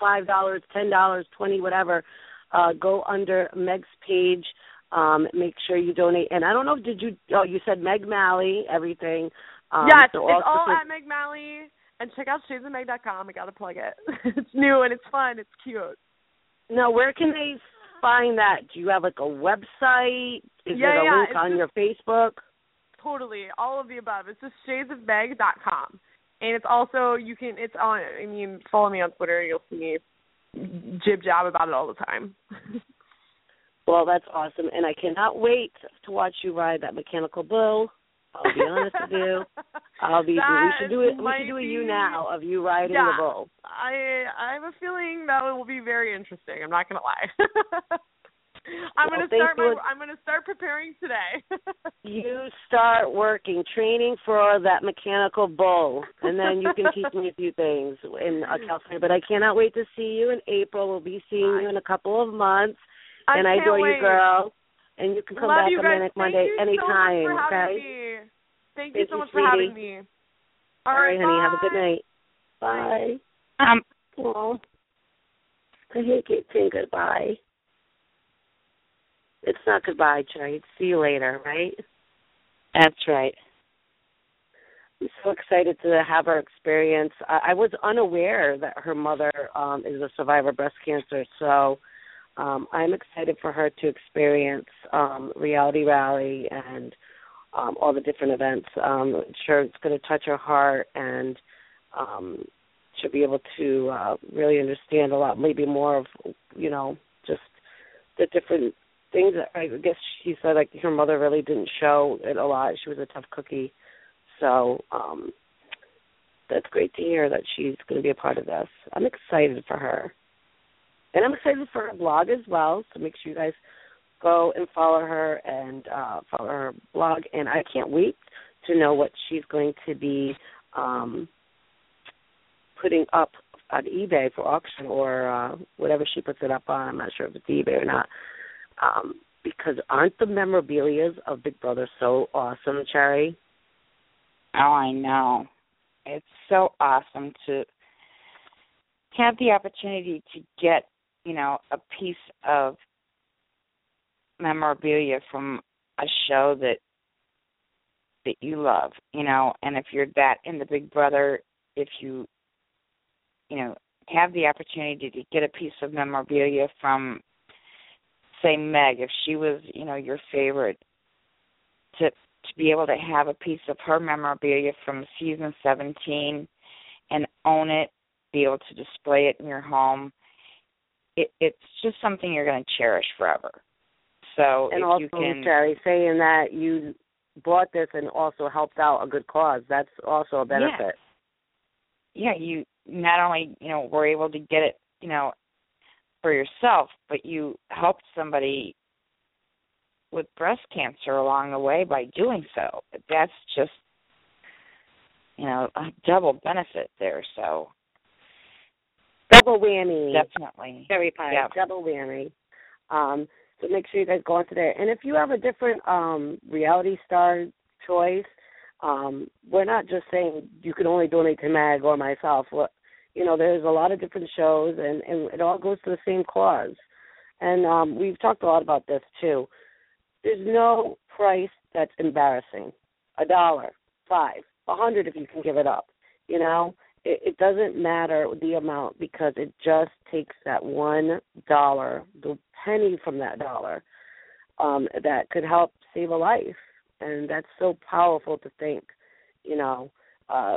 five dollars, ten dollars, twenty, whatever. Uh, go under Meg's page. Um, make sure you donate. And I don't know, did you? Oh, you said Meg Maley, everything. Um, yes, so it's all at Meg Maley. And check out shadesofmeg.com. I gotta plug it. it's new and it's fun. It's cute. Now, where can they find that? Do you have like a website? Is Yeah, there a yeah, link on just- your Facebook? Totally, all of the above. It's just shadesofmeg.com, and it's also you can. It's on. I mean, follow me on Twitter. You'll see me jib jab about it all the time. Well, that's awesome, and I cannot wait to watch you ride that mechanical bull. I'll be honest with you. I'll be. we should do it. We should do a you now of you riding yeah, the bull. I I have a feeling that it will be very interesting. I'm not gonna lie. I'm Well, gonna start my. you. I'm gonna start preparing today. You start working, training for that mechanical bull, and then you can teach me a few things in uh, California. But I cannot wait to see you in April. We'll be seeing you in a couple of months, I and I can't adore wait. you, girl. And you can come Love back you on guys. Manic Thank Monday you anytime. So much for okay. having me. Thank, Thank you so you, much for having sweetie. me. All right, honey. Have a good night. Bye. Um, Well, I hate it saying goodbye. It's not goodbye, Cherry. It's see you later, right? that's right. I'm so excited to have her experience. I, I was unaware that her mother um, is a survivor of breast cancer, so um, I'm excited for her to experience um, Reality Rally and um, all the different events. Um, I'm sure it's going to touch her heart, and um, she'll be able to uh, really understand a lot, maybe more of, you know, just the different things. That I guess she said like her mother really didn't show it a lot. She was a tough cookie. So um that's great to hear that she's going to be a part of this. I'm excited for her. And I'm excited for her blog as well. So make sure you guys go and follow her and uh follow her blog and I can't wait to know what she's going to be um putting up on eBay for auction or uh whatever she puts it up on. I'm not sure if it's eBay or not. Um because aren't the memorabilias of Big Brother so awesome, Cherry? Oh, I know. it's so awesome to have the opportunity to get, you know, a piece of memorabilia from a show that that you love, you know, and if you're that in the Big Brother, if you you know, have the opportunity to get a piece of memorabilia from say Meg, if she was, you know, your favorite, to to be able to have a piece of her memorabilia from season 17 and own it, be able to display it in your home, it, it's just something you're going to cherish forever. So and if also, you can, Cherry, saying that you bought this and also helped out a good cause, that's also a benefit. yeah, you not only you know were able to get it, you know, for yourself, but you helped somebody with breast cancer along the way by doing so. That's just you know a double benefit there. So Double whammy. definitely, Cherry pie. Yeah. Double whammy. Um, so make sure you guys go onto there. And if you have a different um, reality star choice, um, we're not just saying you can only donate to Meg or myself. You know, there's a lot of different shows, and and it all goes to the same cause. And um, we've talked a lot about this too. There's no price that's embarrassing. A dollar, five, a hundred if you can give it up. You know, it, it doesn't matter the amount because it just takes that one dollar, the penny from that dollar, um, that could help save a life, and that's so powerful to think. You know, uh,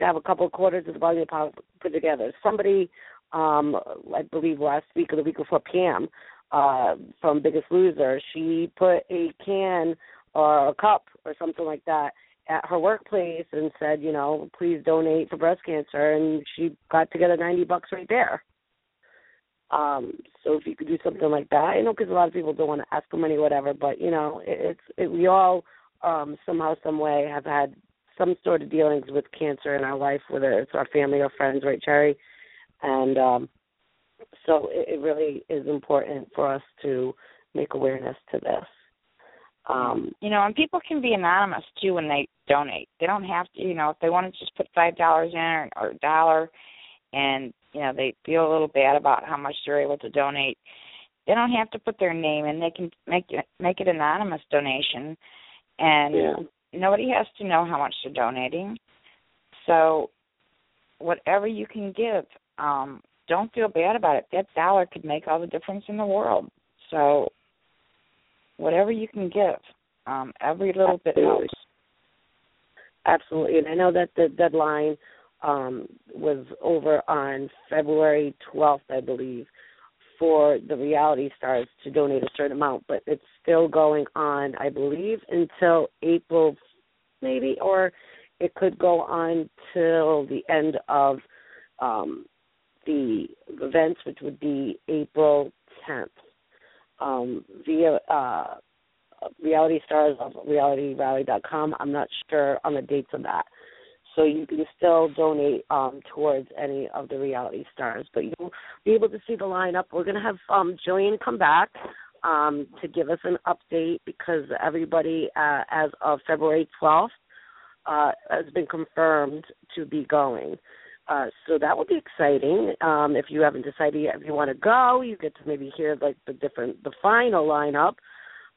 have a couple of quarters of the volume power put together. Somebody, um, I believe last week or the week before, Pam uh, from Biggest Loser, she put a can or a cup or something like that at her workplace and said, you know, please donate for breast cancer, and she got together ninety bucks right there. Um, so if you could do something like that, I know because a lot of people don't want to ask for money, whatever. But you know, it, it's it, we all um, somehow, some way, have had some sort of dealings with cancer in our life, whether it's our family or friends, right, Cherry? And um, so it, it really is important for us to make awareness to this. Um, you know, and people can be anonymous too when they donate. They don't have to, you know, if they want to just put five dollars in or, or a dollar, and you know they feel a little bad about how much they're able to donate. They don't have to put their name in. They can make it make it anonymous donation, and Yeah. Nobody has to know how much they're donating. So, whatever you can give, um, don't feel bad about it. That dollar could make all the difference in the world. So, whatever you can give, um, every little bit helps. Absolutely, and I know that the deadline um, was over on February 12th, I believe, for the reality stars to donate a certain amount, but it's still going on, I believe, until April, maybe, or it could go on till the end of um, the events, which would be April 10th, um, via uh, reality stars of realityrally.com. I'm not sure on the dates of that. So you can still donate um, towards any of the reality stars, but you'll be able to see the lineup. We're going to have um, Gillian come back um, to give us an update because everybody, uh, as of February 12th, uh, has been confirmed to be going. Uh, so that will be exciting. Um, if you haven't decided yet if you want to go, you get to maybe hear like the different, the final lineup.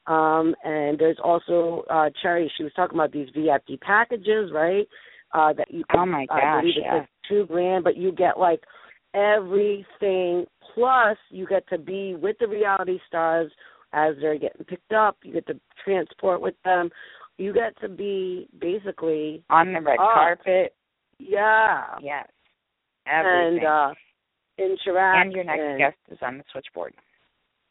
Um, and there's also uh, Cherry. She was talking about these VIP packages, right? Uh, that you can, Oh my I gosh, believe it yeah. says two grand, but you get like everything. Plus, you get to be with the reality stars as they're getting picked up. You get to transport with them. You get to be basically On the red Oh, carpet, yeah, yes, and everything. uh, interact. and your next and- guest is on the switchboard.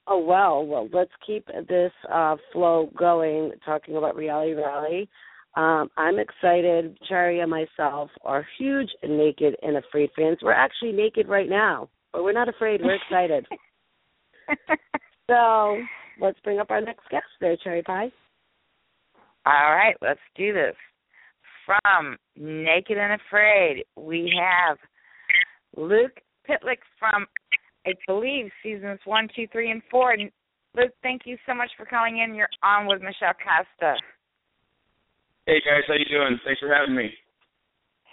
Oh well, well let's keep this uh, flow going. Talking about Reality Rally, um, I'm excited. Cherry and myself are huge naked and afraid fans. We're actually naked right now, but we're not afraid. We're excited. so let's bring up our next guest there, Cherry Pie. All right, let's do this. From Naked and Afraid, we have Luke Pytlik from, I believe, seasons one, two, three, and four. And Luke, thank you so much for calling in. You're on with Michelle Costa. Hey guys, how you doing? Thanks for having me.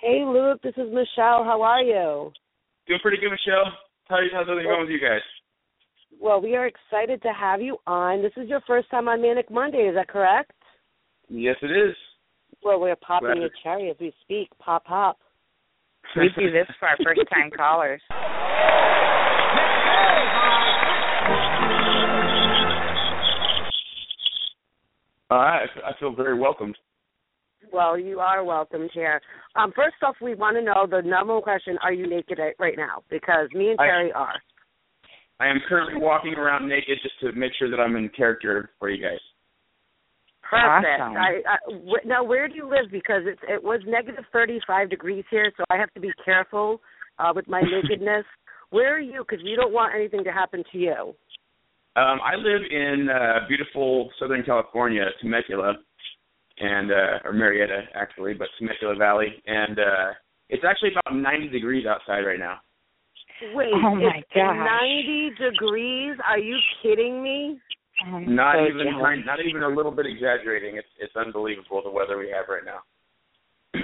Hey, Luke. This is Michelle. How are you? Doing pretty good, Michelle. How how's everything going with you guys? Well, we are excited to have you on. This is your first time on Manic Monday. Is that correct? Yes, it is. Well, we're popping Glad a cherry as we speak. Pop, pop. We do this for our first time callers. All right, I feel very welcomed. Well, you are welcome here. Um, first off, we want to know the number one question: Are you naked right- right now? Because me and I- Terry are. I am currently walking around naked just to make sure that I'm in character for you guys. Perfect. Awesome. I, I, now, where do you live? Because it's it was negative thirty-five degrees here, so I have to be careful uh, with my nakedness. Where are you? Because we don't want anything to happen to you. Um, I live in uh, beautiful Southern California, Temecula, and uh, or Murrieta actually, but Temecula Valley, and uh, it's actually about 90 degrees outside right now. Wait, Oh, my it's gosh. ninety degrees? Are you kidding me? I'm Not so even jealous. not even a little bit exaggerating. It's it's unbelievable the weather we have right now.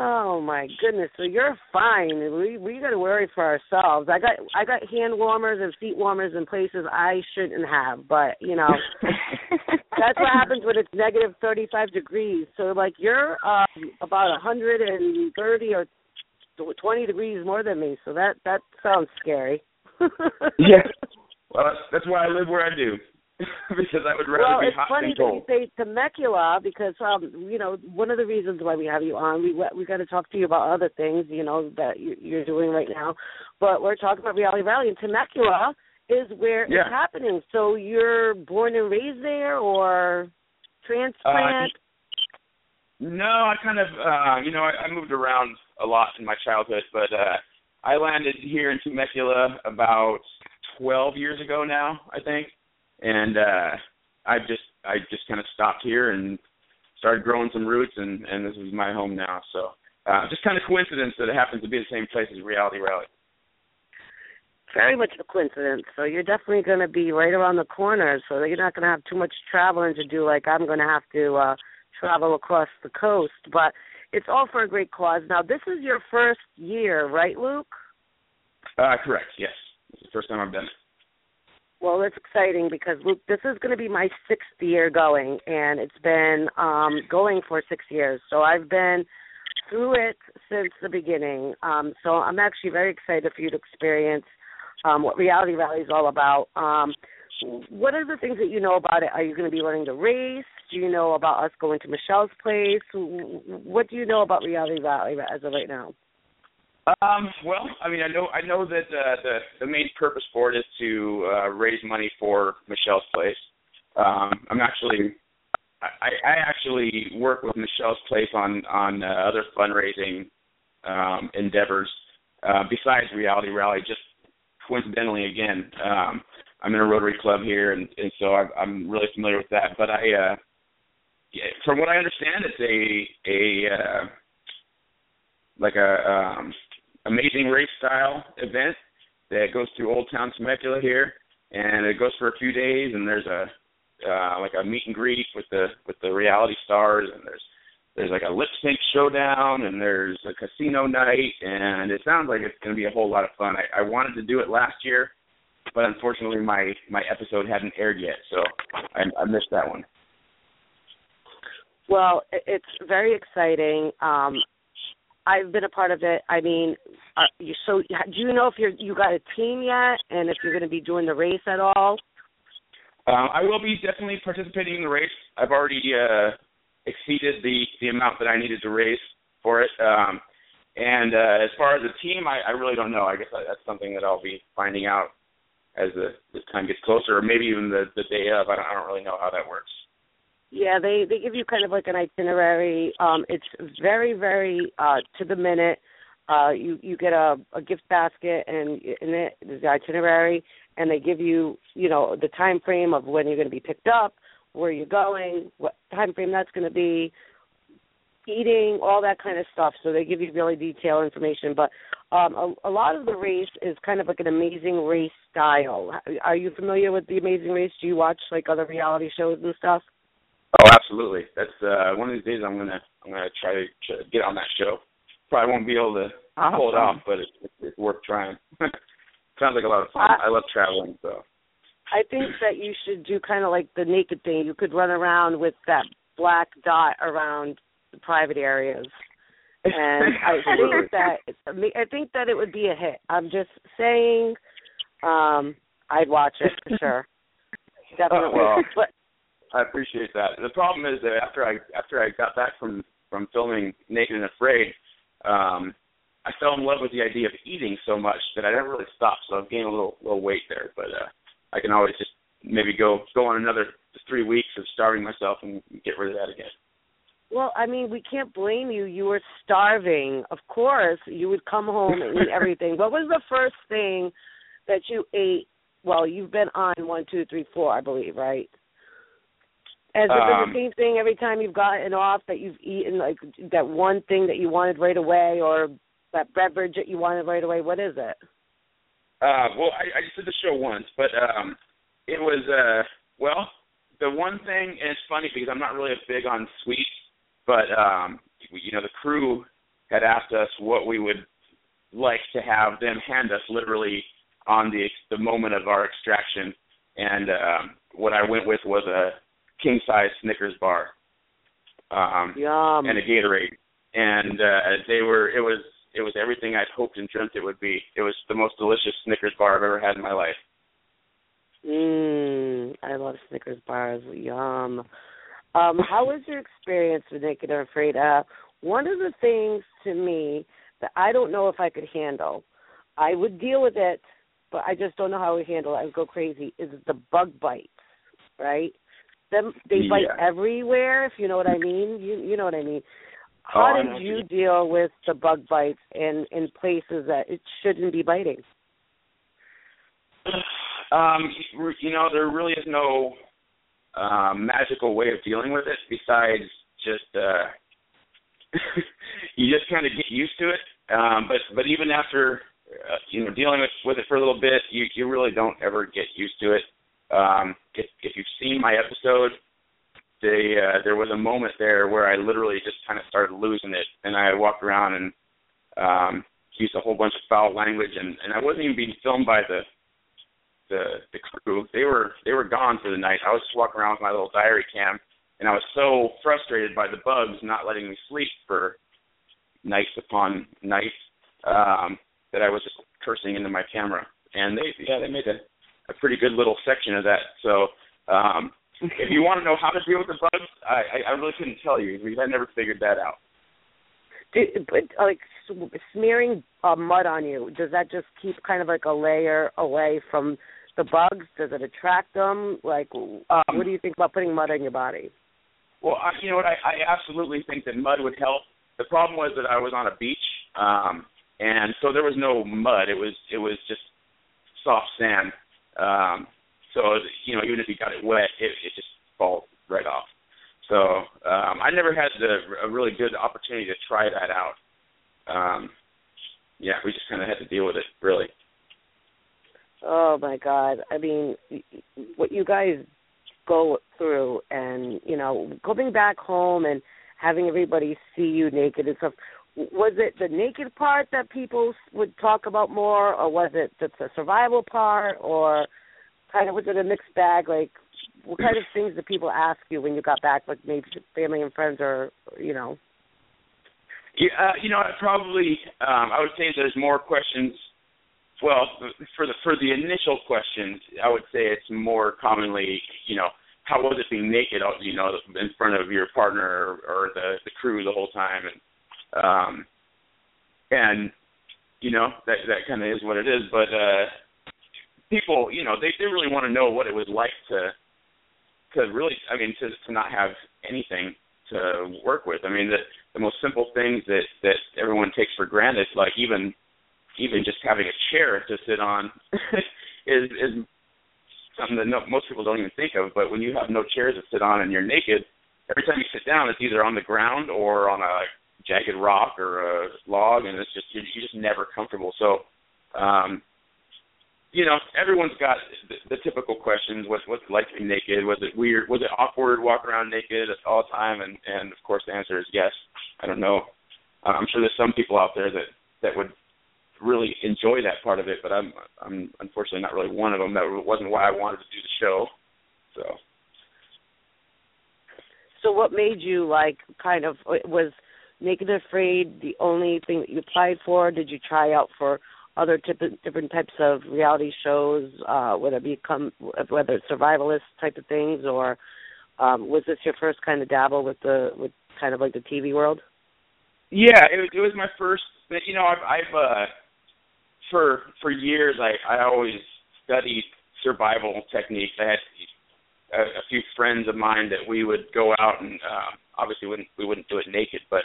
Oh my goodness! So you're fine. We we got to worry for ourselves. I got I got hand warmers and feet warmers in places I shouldn't have, but you know that's what happens when it's negative 35 degrees. So like you're uh, about 130 or 20 degrees more than me. So that that sounds scary. yeah. Well, that's, that's why I live where I do, because I would rather well, be it's hot funny than cold. that you say Temecula because um, you know, one of the reasons why we have you on, we we got to talk to you about other things, you know, that you, you're doing right now. But we're talking about Reality Valley, and Temecula is where Yeah. it's happening. So you're born and raised there, or transplant? No, I kind of, uh, you know, I, I moved around a lot in my childhood, but uh, I landed here in Temecula about 12 years ago now, I think, and uh, I just, I just kind of stopped here and started growing some roots, and and this is my home now. So, uh, just kind of coincidence that it happens to be the same place as Reality Rally. Very much a coincidence. So you're definitely going to be right around the corner. So you're not going to have too much traveling to do. Like I'm going to have to uh travel across the coast, but it's all for a great cause. Now this is your first year, right, Luke? Uh, correct. Yes, it's the first time I've done it. Well, it's exciting because Luke, this is going to be my sixth year going, and it's been um going for six years. So I've been through it since the beginning. Um, so I'm actually very excited for you to experience um, what Reality Rally is all about. Um, what are the things that you know about it? Are you going to be learning the race? Do you know about us going to Michelle's place? What do you know about Reality Rally as of right now? Um, well, I mean, I know I know that uh, the the main purpose for it is to uh, raise money for Michelle's Place. Um, I'm actually I, I actually work with Michelle's Place on on uh, other fundraising um, endeavors uh, besides Reality Rally. Just coincidentally, again, um, I'm in a Rotary Club here, and, and so I, I'm really familiar with that. But I, uh, from what I understand, it's a a uh, like a um, amazing race style event that goes through Old Town Temecula here, and it goes for a few days. And there's a uh, like a meet and greet with the with the reality stars, and there's there's like a lip sync showdown, and there's a casino night, and it sounds like it's going to be a whole lot of fun. I, I wanted to do it last year, but unfortunately my my episode hadn't aired yet, so I, I missed that one. Well, it's very exciting. Um, I've been a part of it. I mean, are you, so do you know if you're you got a team yet, and if you're going to be doing the race at all? Um, I will be definitely participating in the race. I've already uh, exceeded the the amount that I needed to raise for it. Um, and uh, as far as the team, I, I really don't know. I guess that's something that I'll be finding out as the, the time gets closer, or maybe even the the day of. I don't, I don't really know how that works. Yeah, they they give you kind of like an itinerary. Um, it's very very uh, to the minute. Uh, you you get a, a gift basket and in it is the itinerary, and they give you you know the time frame of when you're going to be picked up, where you're going, what time frame that's going to be, eating, all that kind of stuff. So they give you really detailed information. But um, a, a lot of the race is kind of like an amazing race style. Are you familiar with the Amazing Race? Do you watch like other reality shows and stuff? Oh, absolutely. That's uh, one of these days I'm gonna I'm gonna try to, to get on that show. probably won't be able to pull it off, but it's, it's, it's worth trying. Sounds like a lot of fun. I love traveling, so. I think that you should do kind of like the naked thing. You could run around with that black dot around the private areas, and I think that I think that it would be a hit. I'm just saying, um, I'd watch it for sure. Definitely. well, but I appreciate that. The problem is that after I after I got back from from filming Naked and Afraid, um, I fell in love with the idea of eating so much that I never really stopped. So I've gained a little little weight there, but uh, I can always just maybe go go on another three weeks of starving myself and get rid of that again. well, I mean, we can't blame you. You were starving. Of course, you would come home and eat everything. What was the first thing that you ate? Well, you've been on one, two, three, four, I believe, right? Has it Um, been the same thing every time you've gotten off that you've eaten like that one thing that you wanted right away or that beverage that you wanted right away? What is it? Uh, well, I, I just did the show once, but um, it was uh, well, the one thing, and it's funny because I'm not really a big on sweets, but um, you know, the crew had asked us what we would like to have them hand us literally on the the moment of our extraction, and um, what I went with was a king size Snickers bar, um, Yum. and a Gatorade, and uh, they were it was it was everything I'd hoped and dreamt it would be. It was the most delicious Snickers bar I've ever had in my life. Mmm, I love Snickers bars. Yum. Um, how was your experience with Naked and Afraid? Uh, one of the things to me that I don't know if I could handle, I would deal with it, but I just don't know how I would handle it. I would go crazy. Is the bug bites, right? Them they bite everywhere. If you know what I mean, you you know what I mean. Oh, How know did you deal with the bug bites in in places that it shouldn't be biting? Um, you know, there really is no um, magical way of dealing with it besides just uh, you just kind of get used to it. Um, but but even after uh, you know dealing with with it for a little bit, you you really don't ever get used to it. Um, if if you've seen my episode, they uh, there was a moment there where I literally just kind of started losing it, and I walked around and um, used a whole bunch of foul language, and and I wasn't even being filmed by the the the crew. They were they were gone for the night. I was just walking around with my little diary cam, and I was so frustrated by the bugs not letting me sleep for nights upon nights um, that I was just cursing into my camera. And they yeah they made a a pretty good little section of that. So um, if you want to know how to deal with the bugs, I, I I really couldn't tell you because I never figured that out. Do, but like smearing uh, mud on you, does that just keep kind of like a layer away from the bugs? Does it attract them? Like, Um, what do you think about putting mud on your body? Well, I, you know what? I, I absolutely think that mud would help. The problem was that I was on a beach, um, and so there was no mud. It was it was just soft sand. Um, so you know, even if you got it wet, it, it just falls right off. So um, I never had the, a really good opportunity to try that out. Um, yeah, we just kind of had to deal with it, really. Oh my God! I mean, what you guys go through, and you know, coming back home and having everybody see you naked and stuff. Was it the naked part that people would talk about more, or was it the, the survival part, or kind of was it a mixed bag? Like, what kind of things did people ask you when you got back, like maybe family and friends, or you know? Yeah, uh, you know, I probably um, I would say there's more questions. Well, for the for the initial questions, I would say it's more commonly, you know, how was it being naked, you know, in front of your partner or, or the the crew the whole time, and um, and you know that that kind of is what it is. But uh, people, you know, they they really want to know what it was like to to really, I mean, to to not have anything to work with. I mean, the the most simple things that that everyone takes for granted, like even even just having a chair to sit on, is is something that no, most people don't even think of. But when you have no chairs to sit on and you're naked, every time you sit down, it's either on the ground or on a jagged rock or a log, and it's just you're, just never comfortable. So, um, you know, everyone's got the, the typical questions. What what's it like to be naked? Was it weird? Was it awkward walking around naked all the time? And and of course the answer is yes. I don't know. I'm sure there's some people out there that that would really enjoy that part of it, but I'm I'm unfortunately not really one of them. That wasn't why I wanted to do the show. So So what made you like kind of was Naked and Afraid the only thing that you applied for? Did you try out for other tip, different types of reality shows, uh, whether it become whether it's survivalist type of things, or um, was this your first kind of dabble with the with kind of like the TV world? yeah, it was it was my first. You know, I've I've uh, for for years I I always studied survival techniques. I had a, a few friends of mine that we would go out and uh, obviously wouldn't we wouldn't do it naked, but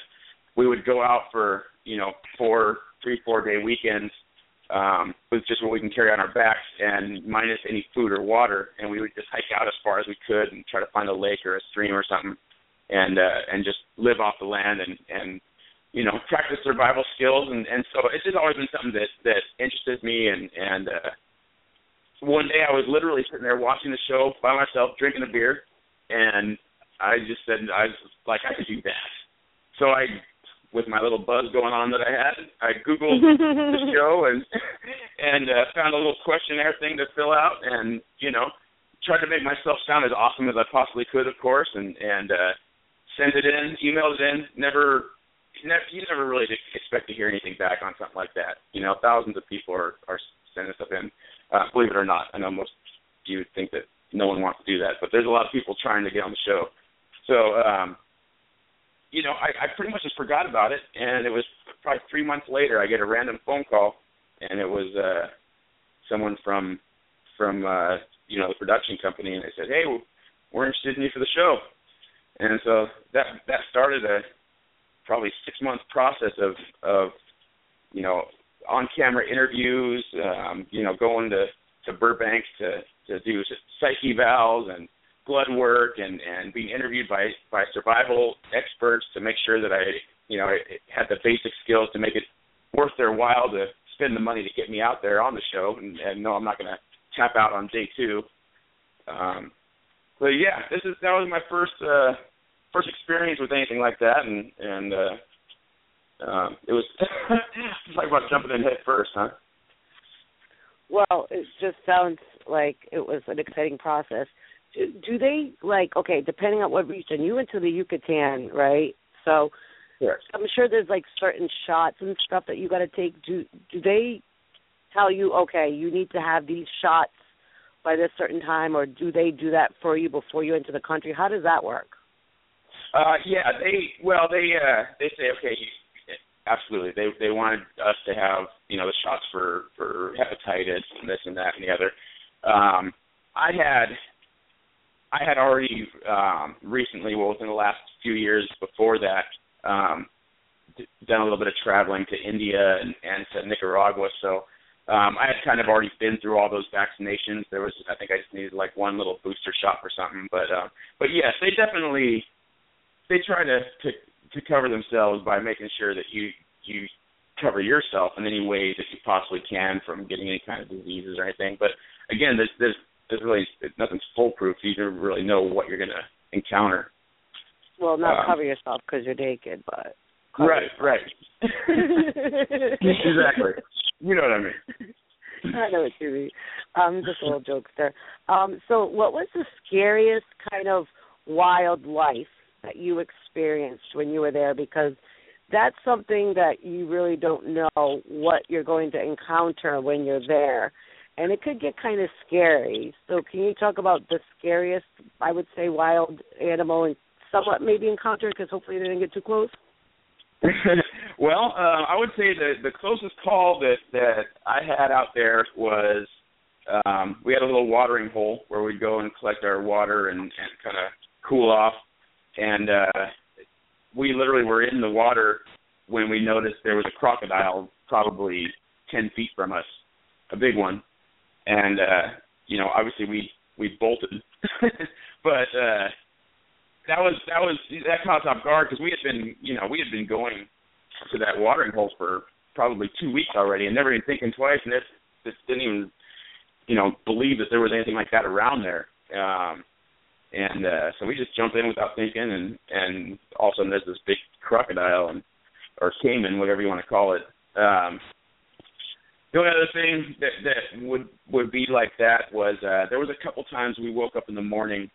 we would go out for you know four three four day weekends um, with just what we can carry on our backs and minus any food or water, and we would just hike out as far as we could and try to find a lake or a stream or something, and uh, and just live off the land and and you know practice survival skills. And and so it's just always been something that that interested me. And and uh, one day I was literally sitting there watching the show by myself drinking a beer. And I just said I was like I could do that. So I with my little buzz going on that I had, I googled the show and and uh, found a little questionnaire thing to fill out, and you know, tried to make myself sound as awesome as I possibly could, of course, and and uh, sent it in, emailed it in. Never, never, you never really expect to hear anything back on something like that. You know, thousands of people are are sending stuff in. Uh, believe it or not, I know most of you would think that no one wants to do that, but there's a lot of people trying to get on the show. So. um you know, I, I pretty much just forgot about it, and it was probably three months later. I get a random phone call, and it was uh someone from from uh you know the production company, and they said, "Hey, we're interested in you for the show." And so that that started a probably six month process of of you know on camera interviews, um, you know, going to to Burbank to to do psych evals and blood work and and being interviewed by by survival experts to make sure that I you know I had the basic skills to make it worth their while to spend the money to get me out there on the show and, and no I'm not going to tap out on day two. Um, but yeah, this is that was my first uh, first experience with anything like that and and uh, um, it was like about jumping in head first, huh? Well, it just sounds like it was an exciting process do, they like okay depending on what region you went to the yucatan right? So yes. i'm sure there's like certain shots and stuff that you got to take. Do do they tell you okay you need to have these shots by this certain time or do they do that for you before you enter the country? How does that work? Uh yeah they well they uh they say okay you absolutely. They they wanted us to have you know the shots for for hepatitis and this and that and the other. Um i had I had already um, recently, well, within the last few years before that, um, d- done a little bit of traveling to India and, and to Nicaragua. So um, I had kind of already been through all those vaccinations. There was, I think, I just needed like one little booster shot or something. But uh, but yes, they definitely they try to to to cover themselves by making sure that you you cover yourself in any way that you possibly can from getting any kind of diseases or anything. But again, there's there's there's really nothing's foolproof. You don't really know what you're going to encounter. well not Um, cover yourself because you're naked but Right, right. exactly. You know what I mean. I know what you mean. Um, just a little jokester. Um, so, what was the scariest kind of wildlife that you experienced when you were there? Because that's something that you really don't know what you're going to encounter when you're there, and it could get kind of scary. So, can you talk about the scariest, I would say, wild animal and somewhat maybe encountered? Because hopefully they didn't get too close. well, uh, I would say the the closest call that that I had out there was um, we had a little watering hole where we'd go and collect our water and, and kind of cool off, and uh, we literally were in the water when we noticed there was a crocodile probably ten feet from us, a big one, and uh, you know obviously we we bolted, but uh, that was that was that caught off guard because we had been you know we had been going to that watering hole for probably two weeks already and never even thinking twice and it just didn't even you know believe that there was anything like that around there um and uh so we just jumped in without thinking and and all of a sudden there's this big crocodile and or caiman, whatever you want to call it. Um, the only other thing that that would would be like that was uh, there was a couple times we woke up in the morning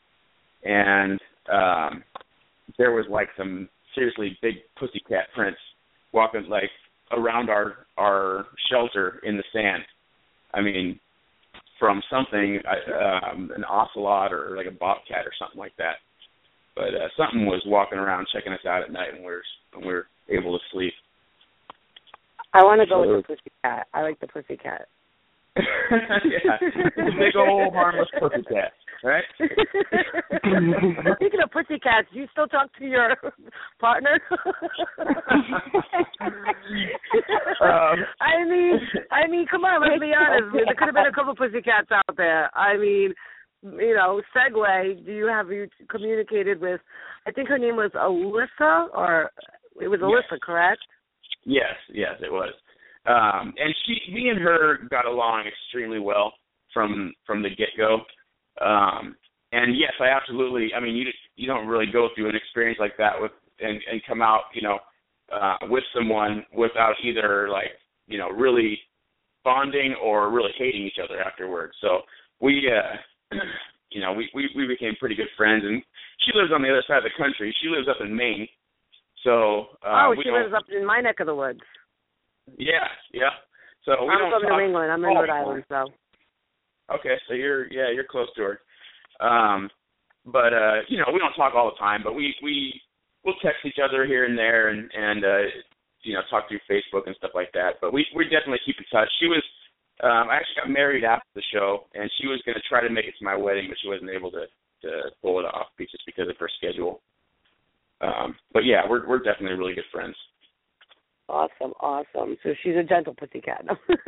and um, there was like some seriously big pussycat prints walking like around our our shelter in the sand. I mean, from something uh, um, an ocelot or like a bobcat or something like that. But uh, something was walking around checking us out at night we were when we were able to sleep. I want to go with the pussy cat. I like the pussycat. yeah, it's big old harmless pussy cat, right? Speaking of pussycats, do you still talk to your partner? Um, I mean, I mean, come on, let's be honest. There could have been a couple pussy cats out there. I mean, you know, segue. Do you have you communicated with? I think her name was Alyssa, or it was Alyssa, correct? Yes, yes, it was. Um, and she, me and her got along extremely well from from the get go. Um, and yes, I absolutely. I mean, you just you don't really go through an experience like that with and and come out, you know, uh, with someone without either like you know really bonding or really hating each other afterwards. So we, uh, you know, we we we became pretty good friends. And she lives on the other side of the country. She lives up in Maine. So uh, oh, she lives up in my neck of the woods. Yeah, yeah. So we I'm don't from New England. I'm in Rhode Island, so. Okay, so you're yeah, you're close to her. Um but uh, you know, we don't talk all the time, but we we we'll text each other here and there and and uh you know, talk through Facebook and stuff like that. But we we definitely keep in touch. She was um I actually got married after the show and she was gonna try to make it to my wedding but she wasn't able to to pull it off just because of her schedule. Um but yeah, we're we're definitely really good friends. Awesome, awesome. So she's a gentle pussycat.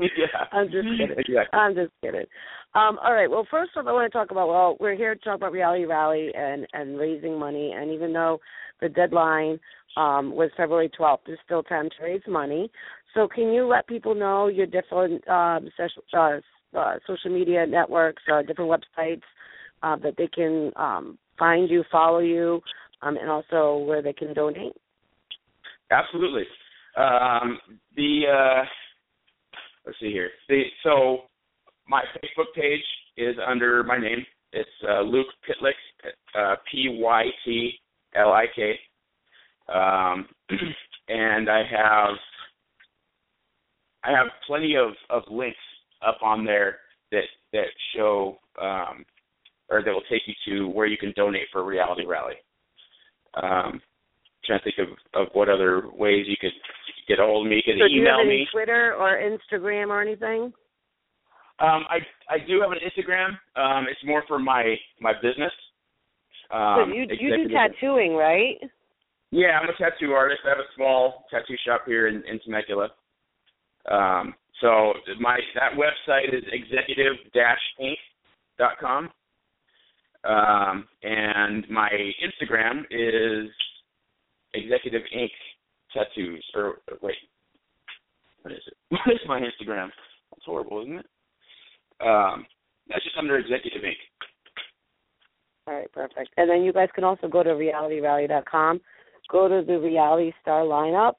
yeah. I'm just kidding. Exactly. I'm just kidding. Um, all right. Well, first off, I want to talk about. Well, we're here to talk about Reality Rally and and raising money. And even though the deadline um, was February 12th, there's still time to raise money. So, can you let people know your different um, social, uh, uh, social media networks, uh, different websites uh, that they can um, find you, follow you, um, and also where they can donate? Absolutely. Um, the uh, let's see here. The so my Facebook page is under my name. It's uh, Luke Pytlik, uh, P Y T L I K, um, and I have I have plenty of of links up on there that that show um, or that will take you to where you can donate for a Reality Rally. Um, trying to think of of what other ways you could get a hold of me. You so could do you have email any me. Twitter or Instagram or anything? Um, I I do have an Instagram. Um, it's more for my my business. Um, so you you do tattooing, right? Yeah, I'm a tattoo artist. I have a small tattoo shop here in, in Temecula. Um, so my that website is executive-inc.com. Um, and my Instagram is Executive Ink Tattoos. Or wait, what is it? What is my Instagram? That's horrible, isn't it? Um, that's just under Executive Ink. All right, perfect. And then you guys can also go to realityrally.com, go to the Reality Star lineup,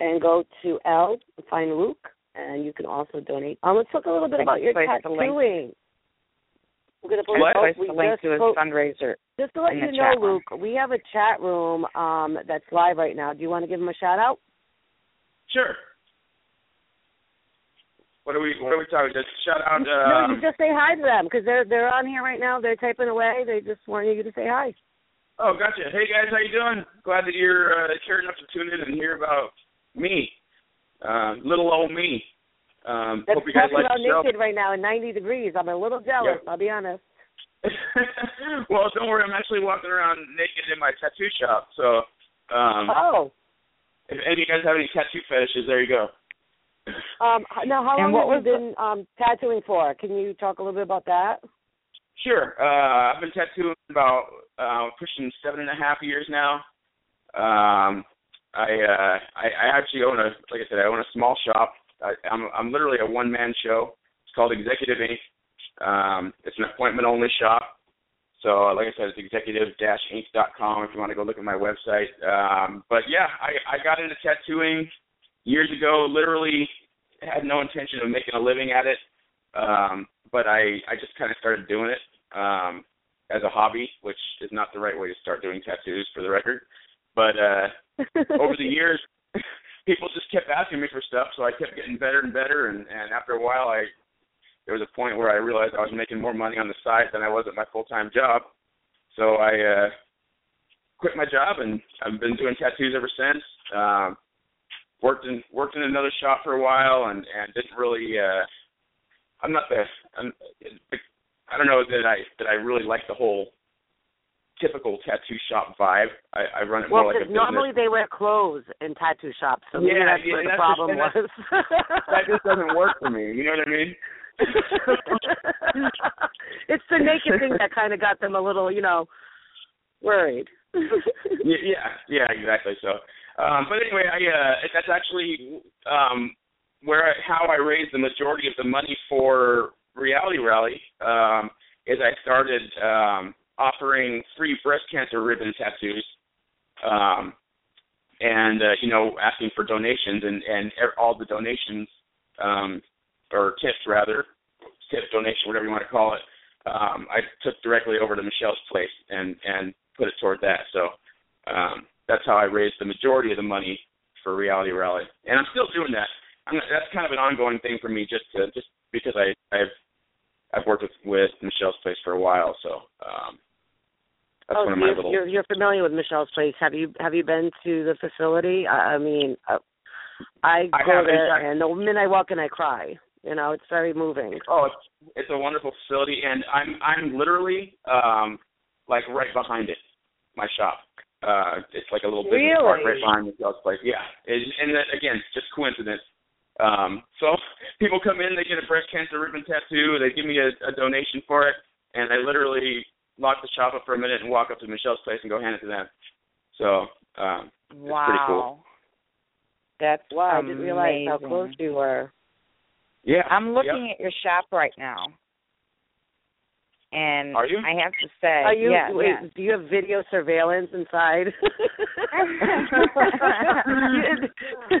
and go to L, find Luke, and you can also donate. Um, let's talk a little bit about your Place link. tattooing. We're gonna put What? oh, we the link just to his po- fundraiser. Just to let you know, chat room. Luke, we have a chat room um, that's live right now. Do you want to give them a shout out? Sure. What are we What are we talking? Just shout out. no, Um, you just say hi to them because they're they're on here right now. They're typing away. They just want you to say hi. Oh, gotcha. Hey guys, how you doing? Glad that you're uh, caring enough to tune in and hear about me, uh, little old me. Um, That's hope you guys talking like about the show. naked right now in 90 degrees. I'm a little jealous. I'll be honest. well, don't worry. I'm actually walking around naked in my tattoo shop. So, um, oh, if any of you guys have any tattoo fetishes, there you go. um, now how long have you been um tattooing for? Can you talk a little bit about that? Sure. Uh, I've been tattooing about uh, pushing seven and a half years now. Um, I, uh, I I actually own a like I said I own a small shop. I, I'm I'm literally a one man show. It's called Executive Inc. Um, it's an appointment only shop. So, like I said, it's executive-inc.com if you want to go look at my website. Um, but yeah, I, I got into tattooing years ago. Literally had no intention of making a living at it, um, but I I just kind of started doing it um, as a hobby, which is not the right way to start doing tattoos, for the record. But uh, over the years, people just kept asking me for stuff, so I kept getting better and better. And, and after a while, I there was a point where I realized I was making more money on the side than I was at my full time job. So I uh, quit my job, and I've been doing tattoos ever since. Um, worked in worked in another shop for a while, and and didn't really. Uh, I'm not the. I'm, I don't know that I that I really like the whole typical tattoo shop vibe. I, I run it Well, more like a because business. normally they wear clothes in tattoo shops, so maybe Yeah, that's yeah, where the that's problem just- was. that just doesn't work for me. You know what I mean? it's the naked thing that kind of got them a little, you know, worried. yeah, yeah, yeah, exactly. So, um, but anyway, I uh, that's actually um, where I, how I raised the majority of the money for Reality Rally. Um, is I started um, offering free breast cancer ribbon tattoos, um, and uh, you know, asking for donations, and and all the donations um, or tips rather, tip donation, whatever you want to call it. Um, I took directly over to Michelle's place and and put it toward that. So um, that's how I raised the majority of the money for Reality Rally, and I'm still doing that. I'm, that's kind of an ongoing thing for me, just to, just because I I've I've worked with with Michelle's place for a while, so um, that's oh, one of my you're, little. you're you're familiar with Michelle's place. Have you have you been to the facility? I, I mean, uh, I go there, fact- and the minute I walk in, I cry. You know, it's very moving. Oh, it's it's a wonderful facility, and I'm I'm literally um like right behind it, my shop. Uh, it's like a little business park right behind Michelle's place. Yeah, it, and that, again, just coincidence. Um, so people come in, they get a breast cancer ribbon tattoo, they give me a, a donation for it, and I literally lock the shop up for a minute and walk up to Michelle's place and go hand it to them. So um, it's pretty cool. Wow. That's Wow, I didn't realize how close you were. Yeah, I'm looking at your shop right now. And Are you? I have to say, Are you? yeah, wait, yeah. Do you have video surveillance inside? you,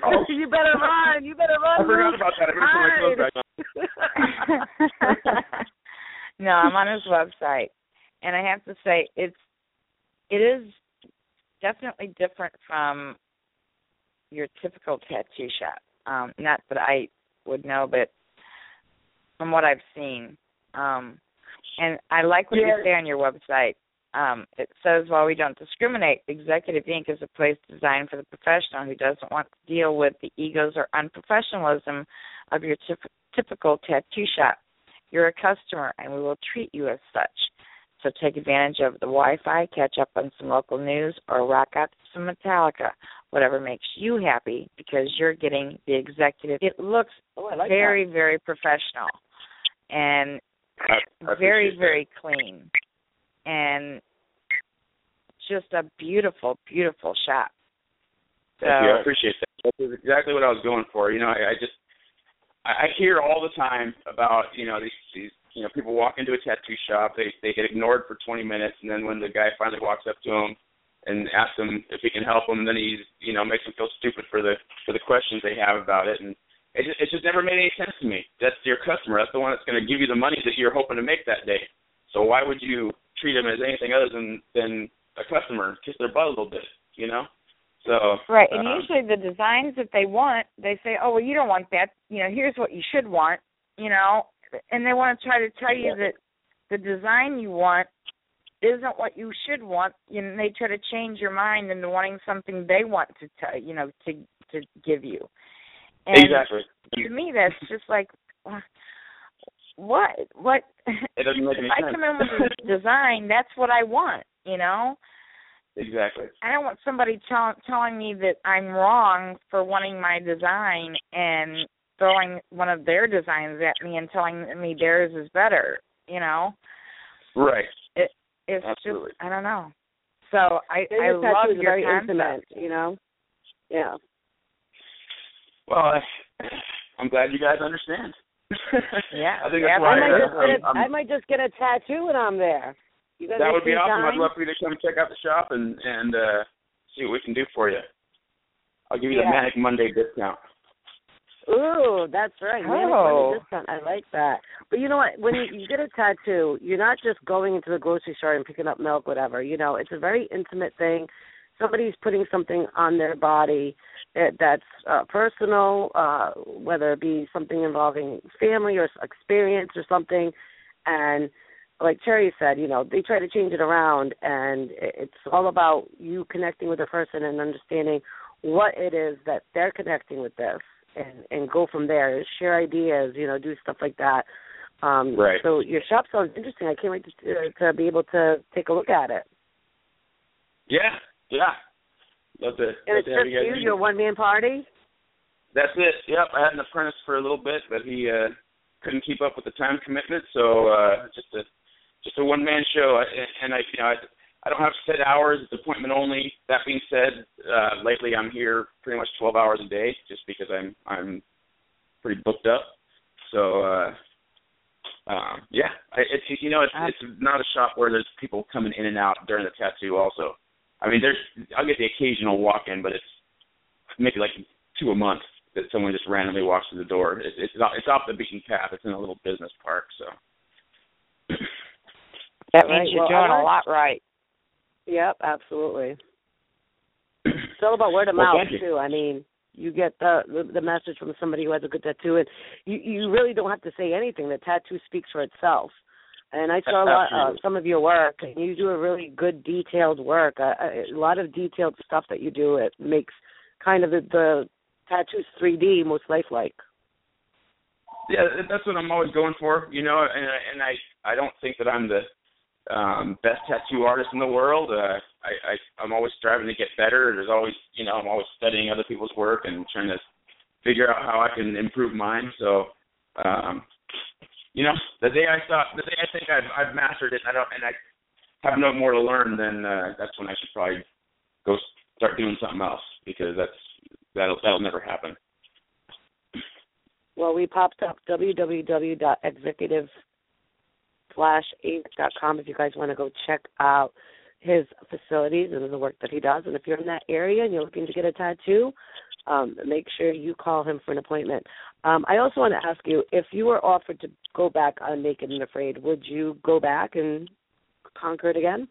Oh. you better run! You better run! I forgot Luke. about that. I better put my clothes back on. no, I'm on his website, and I have to say it's it is definitely different from your typical tattoo shop. Um, not that I would know, but from what I've seen, um, and I like what you say on your website. Um, it says, while we don't discriminate, Executive Inc. is a place designed for the professional who doesn't want to deal with the egos or unprofessionalism of your typ- typical tattoo shop. You're a customer, and we will treat you as such. So take advantage of the Wi-Fi, catch up on some local news, or rock out to some Metallica, whatever makes you happy, because you're getting the executive. It looks Oh, like very, very professional, and I, I very, appreciate that. very clean, and just a beautiful, beautiful shop. So, Thank you. I appreciate that. That's exactly what I was going for. You know, I, I just I, hear all the time about you know these these you know people walk into a tattoo shop, they they get ignored for 20 minutes, and then when the guy finally walks up to them and asks them if he can help them, then he's you know makes them feel stupid for the for the questions they have about it, and it just, it just never made any sense to me. That's your customer. That's the one that's going to give you the money that you're hoping to make that day. So why would you treat them as anything other than than a customer? Kiss their butt a little bit, you know. So Right, and um, usually the designs that they want, they say, "Oh, well, you don't want that. You know, here's what you should want." You know, and they want to try to tell you that the design you want isn't what you should want. and they try to change your mind into wanting something they want to tell you know to to give you. And exactly. To me, that's just like, what? What? It doesn't make any if I come in with a design, that's what I want. You know. Exactly. I don't want somebody tell, telling me that I'm wrong for wanting my design and throwing one of their designs at me and telling me theirs is better. You know, Right. it it's Absolutely. just I don't know. So I I tattoo love your very concept. intimate. You know. Yeah. Well, I, I'm glad you guys understand. Yeah, I think yeah, that's why I might I, just get a, I'm, I might just get a tattoo when I'm there. You that would be some awesome. I'd love for you to come check out the shop and and uh see what we can do for you. I'll give you the Manic Monday discount. Ooh, that's right. Manic Oh. Monday discount. I like that. But you know what? When you, you get a tattoo, you're not just going into the grocery store and picking up milk, whatever. You know, it's a very intimate thing. Somebody's putting something on their body that, that's uh, personal, uh, whether it be something involving family or experience or something. And like Cherry said, you know, they try to change it around, and it's all about you connecting with a person and understanding what it is that they're connecting with this, and and go from there. Share ideas, you know, do stuff like that. Um, Right. So your shop sounds interesting. I can't wait to to be able to take a look at it. Yeah, yeah. Love to, And love it's to just you you, your one man party. That's it. Yep. I had an apprentice for a little bit, but he uh couldn't keep up with the time commitment, so uh just a just a one man show. And I you know I, I don't have set hours. It's appointment only. That being said, uh lately I'm here pretty much 12 hours a day, just because I'm I'm pretty booked up. So uh um yeah, I, it's you know it's it's not a shop where there's people coming in and out during the tattoo. Also, I mean there's I'll get the occasional walk in, but it's maybe like two a month that someone just randomly walks through the door. It's it's it's off the beaten path. It's in a little business park, so. That Right, means you're well, I doing a lot right. Yep, absolutely. It's all about word of Well, mouth thank too. I mean, you get the, the the message from somebody who has a good tattoo, and you you really don't have to say anything. The tattoo speaks for itself. And I saw a lot, uh, some of your work, and you do a really good detailed work. Uh, a, a lot of detailed stuff that you do. It makes kind of the, the tattoos 3D, most lifelike. Yeah, that's what I'm always going for, you know. And I- and I I don't think that I'm the um best tattoo artist in the world. Uh, I, I I'm always striving to get better. There's always you know I'm always studying other people's work and trying to figure out how I can improve mine. So, um, you know, the day I thought the day I think I've I've mastered it, and I don't and I have no more to learn, then uh, that's when I should probably go start doing something else because that's that'll that'll never happen. Well, we popped up www.executive com if you guys want to go check out his facilities and the work that he does. And if you're in that area and you're looking to get a tattoo, um, make sure you call him for an appointment. Um, I also want to ask you if you were offered to go back on Naked and Afraid, would you go back and conquer it again?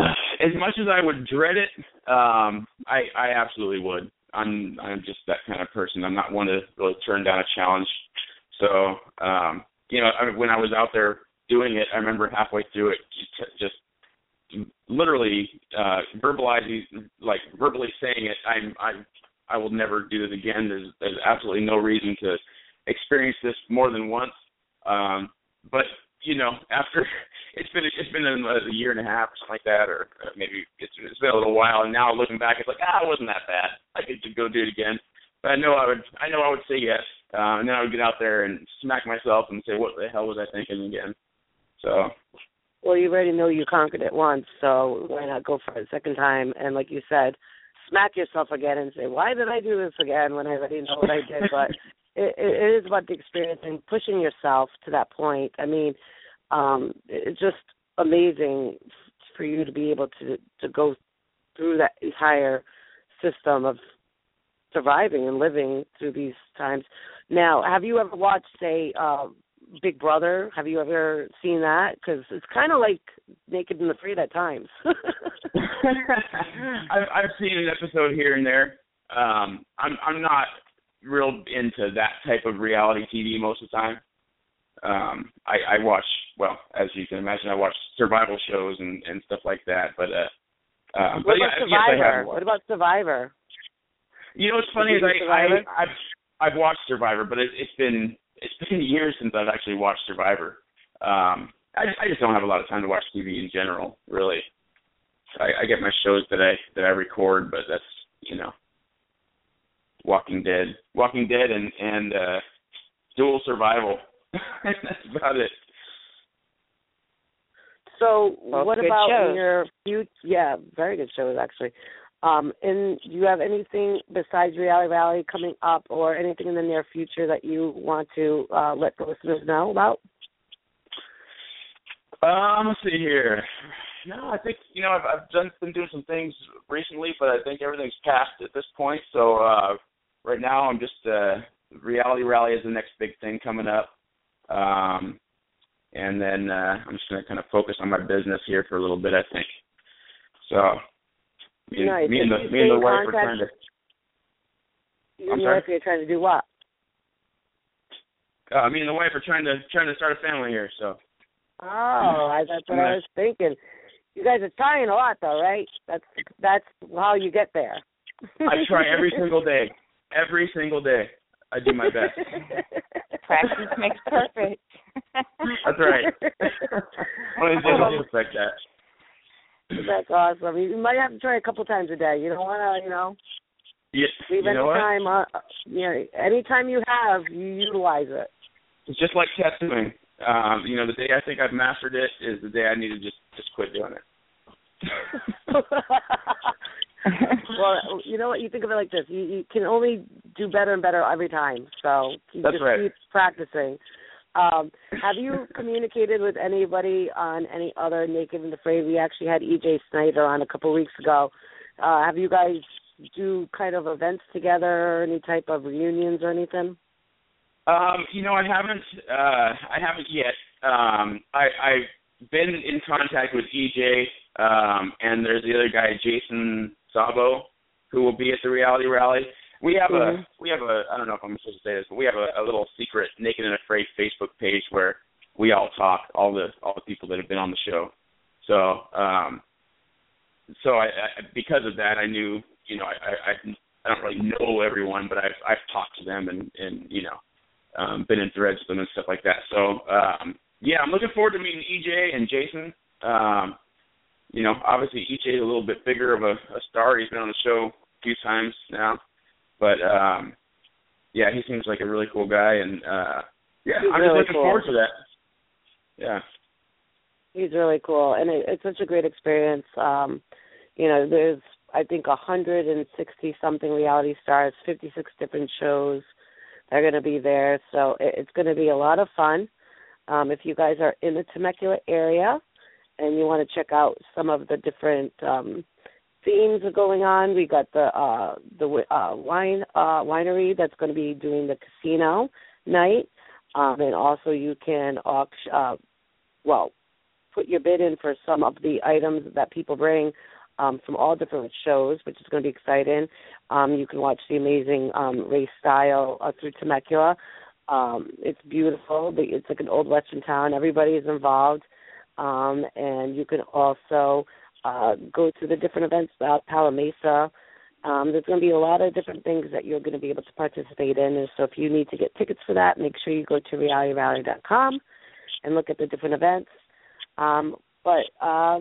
as much as I would dread it, um, I I absolutely would. I'm I'm just that kind of person. I'm not one to really turn down a challenge. So um, you know, I when I was out there doing it, I remember halfway through it, just, literally uh, verbalizing, like verbally saying it. I'm I I will never do this again. There's there's absolutely no reason to experience this more than once. Um, but you know, after it's been it's been a, a year and a half or something like that, or uh, maybe it's it's been a little while, and now looking back, it's like ah, it wasn't that bad. I could go do it again. But I know I would I know I would say yes, uh, and then I would get out there and smack myself and say, what the hell was I thinking again? So Well, you already know you conquered it once, so why not go for it a second time? And like you said, smack yourself again and say, "Why did I do this again?" When I already know what I did. But it, it is about the experience and pushing yourself to that point. I mean, um, it's just amazing for you to be able to to go through that entire system of surviving and living through these times. Now, have you ever watched, say, uh, Big Brother? Have you ever seen that? Because it's kind of like Naked and Afraid at times. I've I've seen an episode here and there. Um, I'm I'm not real into that type of reality TV most of the time. Um, I I watch well, as you can imagine, I watch survival shows and and stuff like that. But uh, um, what but about yeah, Survivor? have. what about Survivor? You know what's funny is I, I I've I've watched Survivor, but it, it's been it's been years since I've actually watched Survivor. Um, I I just don't have a lot of time to watch TV in general, really. I, I get my shows that I that I record, but that's you know, Walking Dead, Walking Dead, and and uh, Dual Survival. that's about it. So, Both what about shows. in your future? Yeah, very good shows actually. Um, and do you have anything besides Reality Rally coming up, or anything in the near future that you want to uh, let the listeners know about? Um, let's see here. No, I think you know I've I've done been doing some things recently, but I think everything's passed at this point. So uh right now I'm just uh reality rally is the next big thing coming up. Um and then uh I'm just gonna kind of focus on my business here for a little bit I think. So me, and- Nice. me and the me and the in wife are trying to You I'm sorry? if you're trying to do what? uh me and the wife are trying to trying to start a family here, so Oh, I, that's what I was thinking. You guys are trying a lot, though, right? That's that's how you get there. I try every single day. Every single day. I do my best. Practice makes perfect. That's right. One of these days I'll perfect that. That's awesome. You might have to try a couple times a day. You don't want to, you know, Yeah, leave you any know time. Uh, you know, anytime you have, you utilize it. It's just like tattooing. Um, you know, the day I think I've mastered it is the day I need to just just quit doing it. well, you know what? You think of it like this: you, you can only do better and better every time. So you That's just right. keep practicing. Um, have you communicated with anybody on any other Naked and Afraid? We actually had EJ Snyder on a couple weeks ago. Uh, have you guys do kind of events together, any type of reunions or anything? Um, you know, I haven't uh I haven't yet. Um I I've been in contact with EJ um and there's the other guy Jason Sabo who will be at the reality rally. We have Mhm. a we have a I don't know if I'm supposed to say this, but we have a, a little secret Naked and Afraid Facebook page where we all talk, all the all the people that have been on the show. So um so I, I because of that I knew, you know, I I I I don't really know everyone, but I've I've talked to them and and you know um, been in threads with them and stuff like that. So um, yeah, I'm looking forward to meeting EJ and Jason. Um, you know, obviously EJ is a little bit bigger of a, a star. He's been on the show a few times now, but um, yeah, he seems like a really cool guy, and uh, yeah, He's I'm really just looking cool. forward to that. Yeah. He's really cool, and it, it's such a great experience. Um, you know, there's I think a hundred and sixty something reality stars, fifty six different shows. They're going to be there, so it, it's going to be a lot of fun. Um, if you guys are in the Temecula area and you want to check out some of the different um, themes are going on, we got the uh, the uh, wine uh, winery that's going to be doing the casino night, um, and also you can auction. Uh, well, put your bid in for some of the items that people bring um, from all different shows, which is going to be exciting. Um, you can watch the amazing um, race style uh, through Temecula. Um, it's beautiful. It's like an old western town. Everybody is involved, um, and you can also uh, go to the different events about Palo Mesa. Um, there's going to be a lot of different things that you're going to be able to participate in. And so if you need to get tickets for that, make sure you go to realityrally.com and look at the different events. Um, but uh,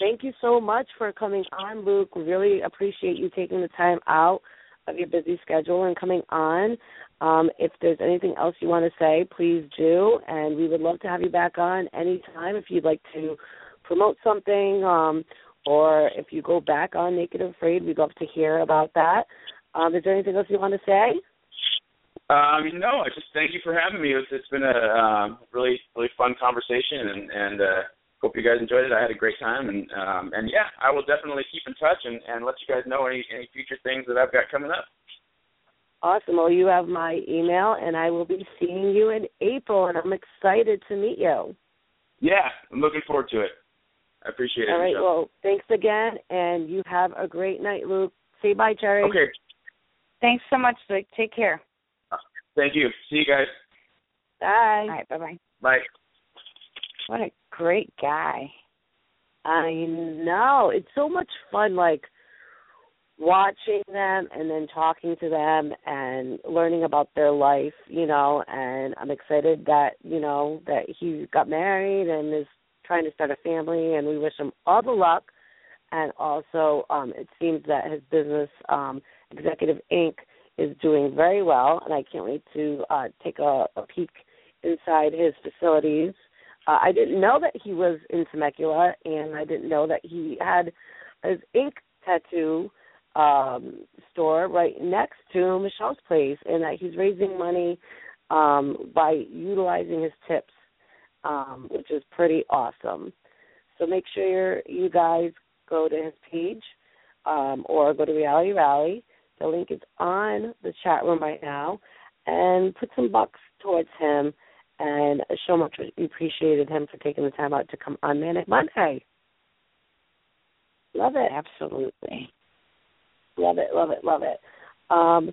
thank you so much for coming on, Luke. Really appreciate you taking the time out of your busy schedule and coming on. Um, if there's anything else you want to say, please do, and we would love to have you back on anytime if you'd like to promote something, um, or if you go back on Naked and Afraid, we'd love to hear about that. Um, is there anything else you want to say? Um, no, I just thank you for having me. It's, it's been a um, really really fun conversation, and and uh, hope you guys enjoyed it. I had a great time, and um, and yeah, I will definitely keep in touch and, and let you guys know any any future things that I've got coming up. Awesome. Well, you have my email, and I will be seeing you in April, and I'm excited to meet you. Yeah, I'm looking forward to it. I appreciate it. All right. Michelle. Well, thanks again, and you have a great night, Luke. Say bye, Cherry. okay, Thanks so much, Luke. Take care. thank you. See you guys. Bye. All right, bye bye. Bye. What a great guy. I know. It's so much fun, like watching them and then talking to them and learning about their life, you know, and I'm excited that, you know, that he got married and is trying to start a family and we wish him all the luck. And also, um, it seems that his business, um, Executive Inc., is doing very well, and I can't wait to uh, take a, a peek inside his facilities. Uh, I didn't know that he was in Temecula, and I didn't know that he had his ink tattoo um, store right next to Michelle's place, and that he's raising money um, by utilizing his tips. Um, which is pretty awesome. So make sure you guys go to his page um, or go to Reality Rally. The link is on the chat room right now, and put some bucks towards him and show much we appreciated him for taking the time out to come on Manic Monday. Love it. Absolutely. Love it, love it, love it. Um,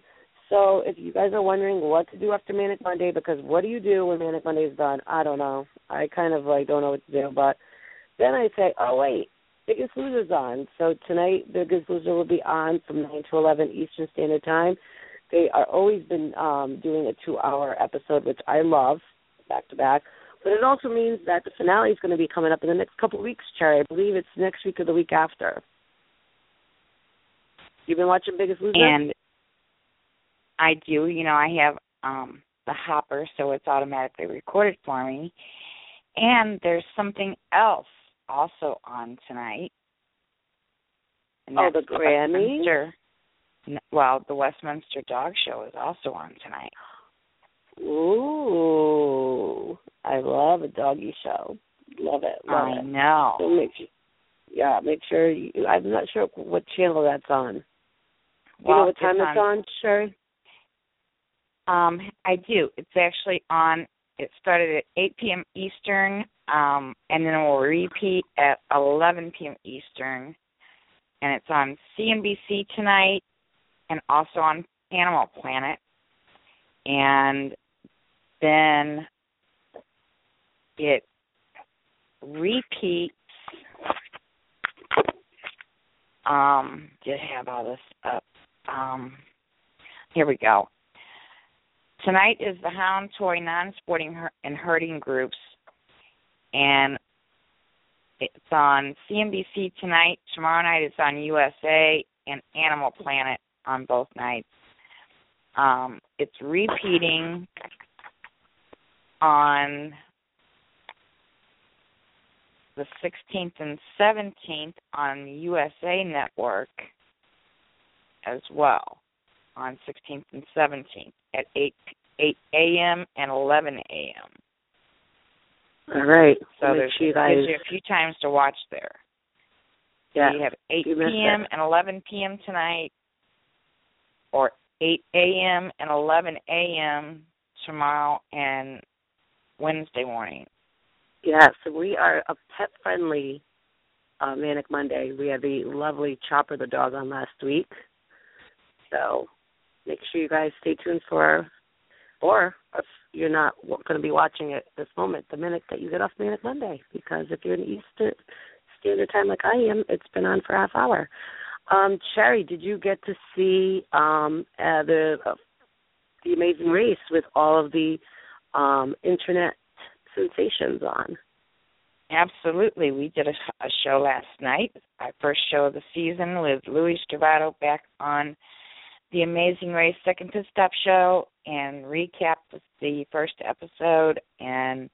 so if you guys are wondering what to do after Manic Monday, because what do you do when Manic Monday is done? I don't know. I kind of like don't know what to do, but then I say, oh wait, Biggest Loser's on. So tonight, Biggest Loser will be on from nine to eleven Eastern Standard Time. They are always been um, doing a two-hour episode, which I love, back to back. But it also means that the finale is going to be coming up in the next couple of weeks, Cherry. I believe it's next week or the week after. You've been watching Biggest Loser? And I do, you know, I have um the hopper so it's automatically recorded for me. And there's something else also on tonight. Oh, the N- Well, the Westminster Dog Show is also on tonight. Ooh, I love a doggy show. Love it, love I it. know. So make sure, yeah, make sure. You, I'm not sure what channel that's on. Do you Well, know what time it's it's on, Cherry? Um, I do. It's actually on. It started at 8 p.m. Eastern, um, and then it will repeat at 11 p.m. Eastern, and it's on CNBC tonight, and also on Animal Planet, and then it repeats. Um, did have all this up. Um, here we go. Tonight is the Hound Toy Non-Sporting and Herding Groups, and it's on CNBC tonight. Tomorrow night it's on USA and Animal Planet on both nights. Um, it's repeating on the 16th and 17th on USA Network as well on 16th and 17th at 8 8 a.m. and 11 a.m. All right. So Make there's you gives you a few times to watch there. Yeah. So you have 8 you p.m. and 11 p.m. tonight, or 8 a.m. and 11 a.m. tomorrow and Wednesday morning. Yeah, so we are a pet friendly uh, Manic Monday. We had the lovely Chopper the dog on last week. So make sure you guys stay tuned for, or if you're not going to be watching it this moment, the minute that you get off Manic Monday, because if you're in Eastern Standard Time like I am, it's been on for a half hour. Um, Cherry, did you get to see um, uh, the uh, the Amazing Race with all of the um, internet sensations on? Absolutely. We did a, a show last night, our first show of the season with Louis Stravato back on the Amazing Race Second Pit Stop show and recapped the first episode and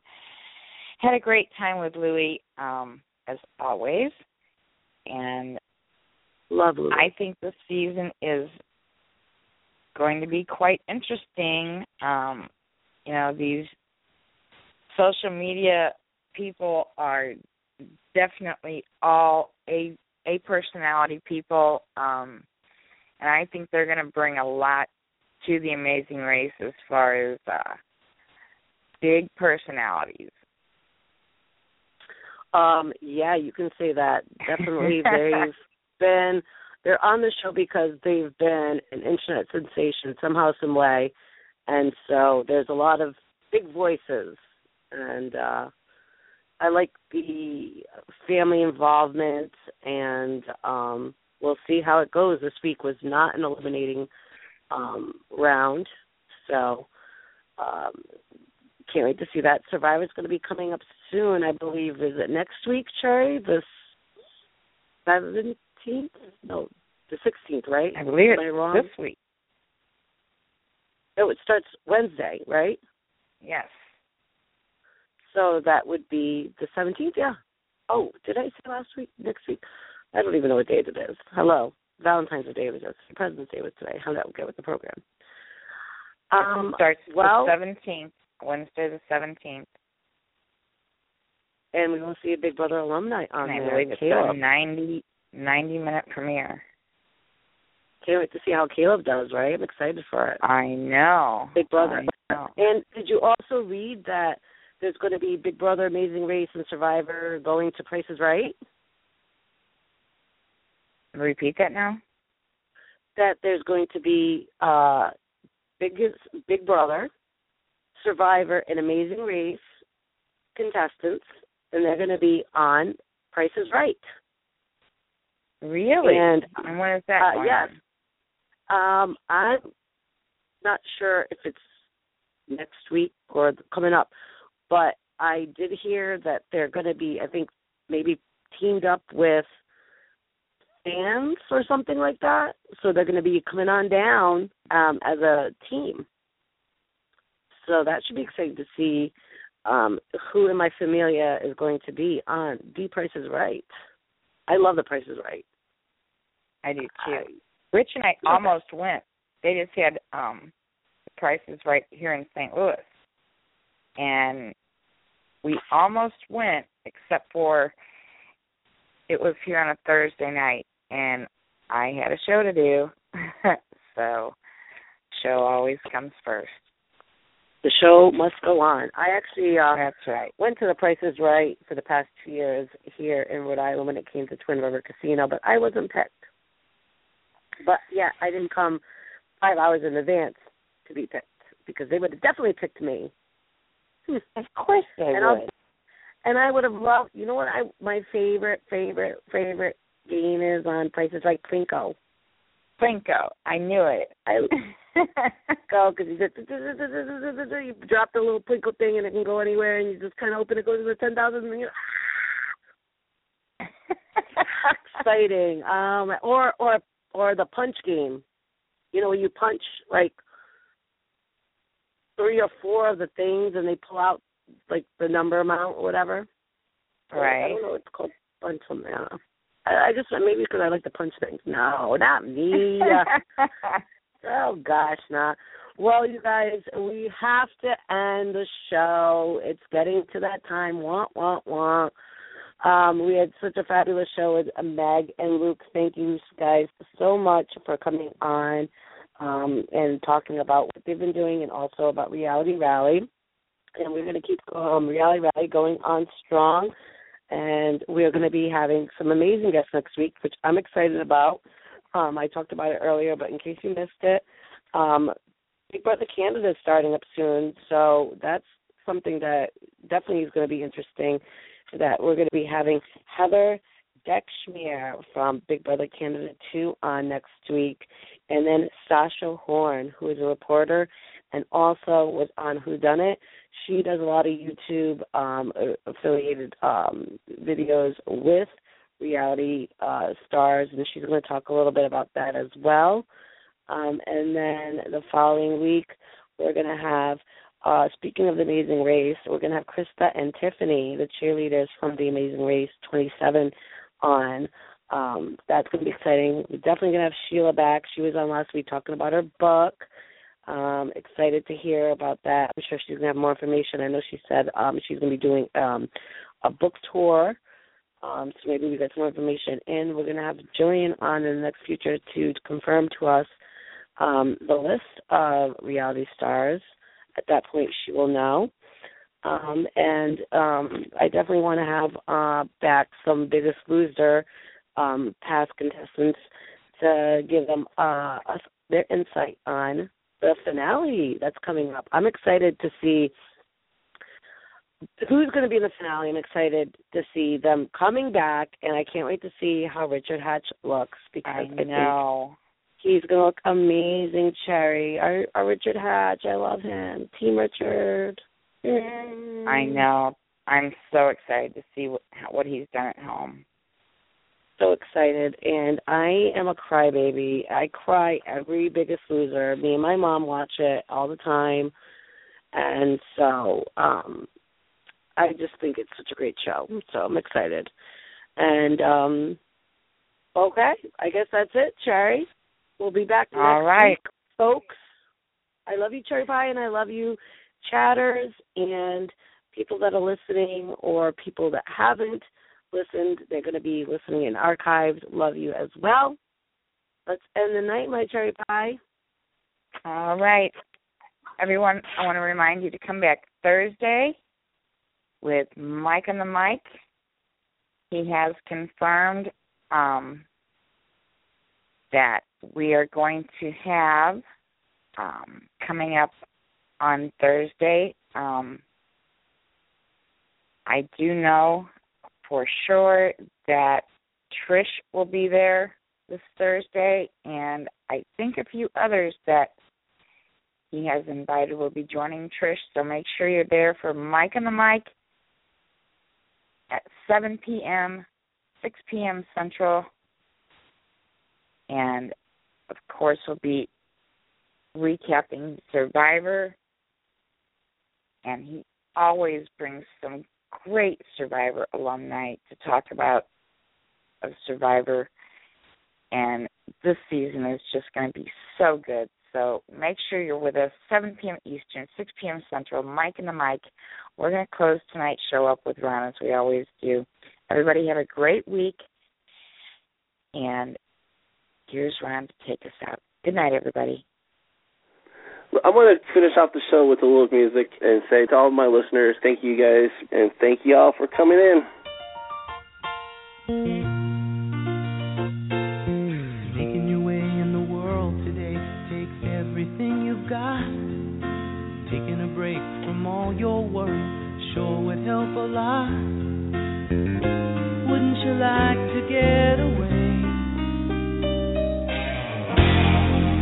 had a great time with Louie um, as always. And Love Louis. I think the season is going to be quite interesting. Um, you know, these social media people are definitely all a a personality people um and I think they're going to bring a lot to the amazing race as far as uh big personalities. Um, yeah, you can say that. Definitely they've been they're on the show because they've been an internet sensation somehow, some way. And so there's a lot of big voices and uh I like the family involvement and um we'll see how it goes. This week was not an eliminating um round. So um can't wait to see that. Survivor's going to be coming up soon, I believe. Is it next week, Cherry? The seventeenth? No, the sixteenth, right? I believe Am I it's wrong? this week. Oh, it starts Wednesday, right? Yes. So that would be the seventeenth. Yeah. Oh, did I say last week? Next week? I don't even know what date it is. Hello, Valentine's Day was yesterday. President's Day was today. How did that go with the program? Um, starts well, the seventeenth, Wednesday the seventeenth. and we will see a Big Brother alumni on and I believe it's Caleb. a 90, 90 minute premiere. Can't wait to see how Caleb does. Right, I'm excited for it. I know. Big Brother. Know. And did you also read that there's going to be Big Brother, Amazing Race, and Survivor going to Prices Right? Repeat that now. That there's going to be uh, Big Big Brother, Survivor, and Amazing Race contestants, and they're going to be on Price is Right. Really? And And when is that? uh, yes, um, I'm not sure if it's next week or coming up, but I did hear that they're going to be, I think, maybe teamed up with fans or something like that. So they're going to be coming on down um, as a team. So that should be exciting to see um, who in my familia is going to be on The Price is Right. I love The Price is Right. I do too. I- Rich and I almost went. They just had um the prices right here in St. Louis. And we almost went except for it was here on a Thursday night and I had a show to do. so show always comes first. The show must go on. I actually uh, That's right. went to the Price is Right for the past two years here in Rhode Island when it came to Twin River Casino, but I wasn't picked. But yeah, I didn't come five hours in advance to be picked because they would have definitely picked me. Of course they and I'll- would. And I would have loved. You know what? I my favorite, favorite, favorite game is on is Right Plinko. Plinko. I knew it. I go because you just you drop the little Plinko thing and it can go anywhere, and you just kind of open it, goes to the ten thousand, and you exciting. Um, or or or the punch game. You know, you punch like three or four of the things, and they pull out like the number amount or whatever. Right. I don't know. It's called punch don't know. I, just maybe because I like to punch things. No, not me. Oh gosh, nah. Well, you guys, we have to end the show. It's getting to that time. Wah wah wah. Um, we had such a fabulous show with Meg and Luke. Thank you guys so much for coming on um, and talking about what they've been doing and also about Reality Rally. And we're going to keep um, Reality Rally going on strong. And we're going to be having some amazing guests next week, which I'm excited about. Um, I talked about it earlier, but in case you missed it, um, Big Brother Canada is starting up soon, so that's something that definitely is going to be interesting. That we're going to be having Heather Decksheimer from Big Brother Canada 2 on next week, and then Sasha Horn, who is a reporter and also was on Who Done It. She does a lot of YouTube um, affiliated um, videos with reality uh, stars, and she's going to talk a little bit about that as well. Um, and then the following week, we're going to have, uh, speaking of the Amazing Race, we're going to have Krista and Tiffany, the cheerleaders from the Amazing Race 27, on. Um, that's going to be exciting. We're definitely going to have Sheila back. She was on last week talking about her book. Um, excited to hear about that. I'm sure she's going to have more information. I know she said um, she's going to be doing um, a book tour um, so maybe we get some more information. And we're going to have Gillian on in the next future to confirm to us um, the list of reality stars. At that point, she will know. Um, and um, I definitely want to have uh, back some Biggest Loser um, past contestants to give them uh, their insight on the finale that's coming up. I'm excited to see who's going to be in the finale. I'm excited to see them coming back, and I can't wait to see how Richard Hatch looks because I I know. he's going to look amazing. Cherry, our, our Richard Hatch, I love him. Team Richard. I mm. know. I'm so excited to see what what he's done at home. So excited, and I am a crybaby. I cry every Biggest Loser. Me and my mom watch it all the time, and so um I just think it's such a great show. So I'm excited. And um okay, I guess that's it, Cherry. We'll be back next All right. week, folks. I love you, Cherry Pie, and I love you, Chatters. And people that are listening or people that haven't listened. They're going to be listening in archived. Love you as well. Let's end the night, my cherry pie. All right. Everyone, I want to remind you to come back Thursday with Mike on the mic. He has confirmed um, that we are going to have um, coming up on Thursday. Um, I do know for sure that Trish will be there this Thursday, and I think a few others that he has invited will be joining Trish. So make sure you're there for Mike and the Mic at 7 p.m., 6 p.m. Central, and of course we'll be recapping Survivor, and he always brings some great Survivor alumni to talk about of Survivor, and this season is just going to be so good. So make sure you're with us 7 p.m. Eastern, 6 p.m. Central. Mike and the Mic. We're going to close tonight's show up with Ron as we always do. Everybody have a great week, and here's Ron to take us out. Good night, everybody. I want to finish off the show with a little music and say to all of my listeners, thank you guys, and thank you all for coming in. Making your way in the world today takes everything you've got. Taking a break from all your worries sure would help a lot. Wouldn't you like to get away?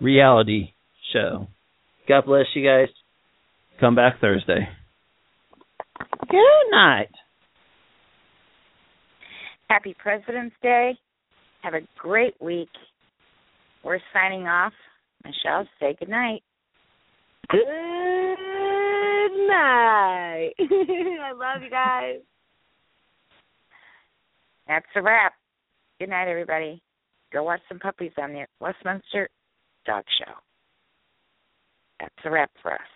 Reality Show. God bless you guys. Come back Thursday. Good night. Happy President's Day. Have a great week. We're signing off. Michelle, say good night. Good night. I love you guys. That's a wrap. Good night, everybody. Go watch some puppies on the Westminster Dog Show. That's a wrap for us.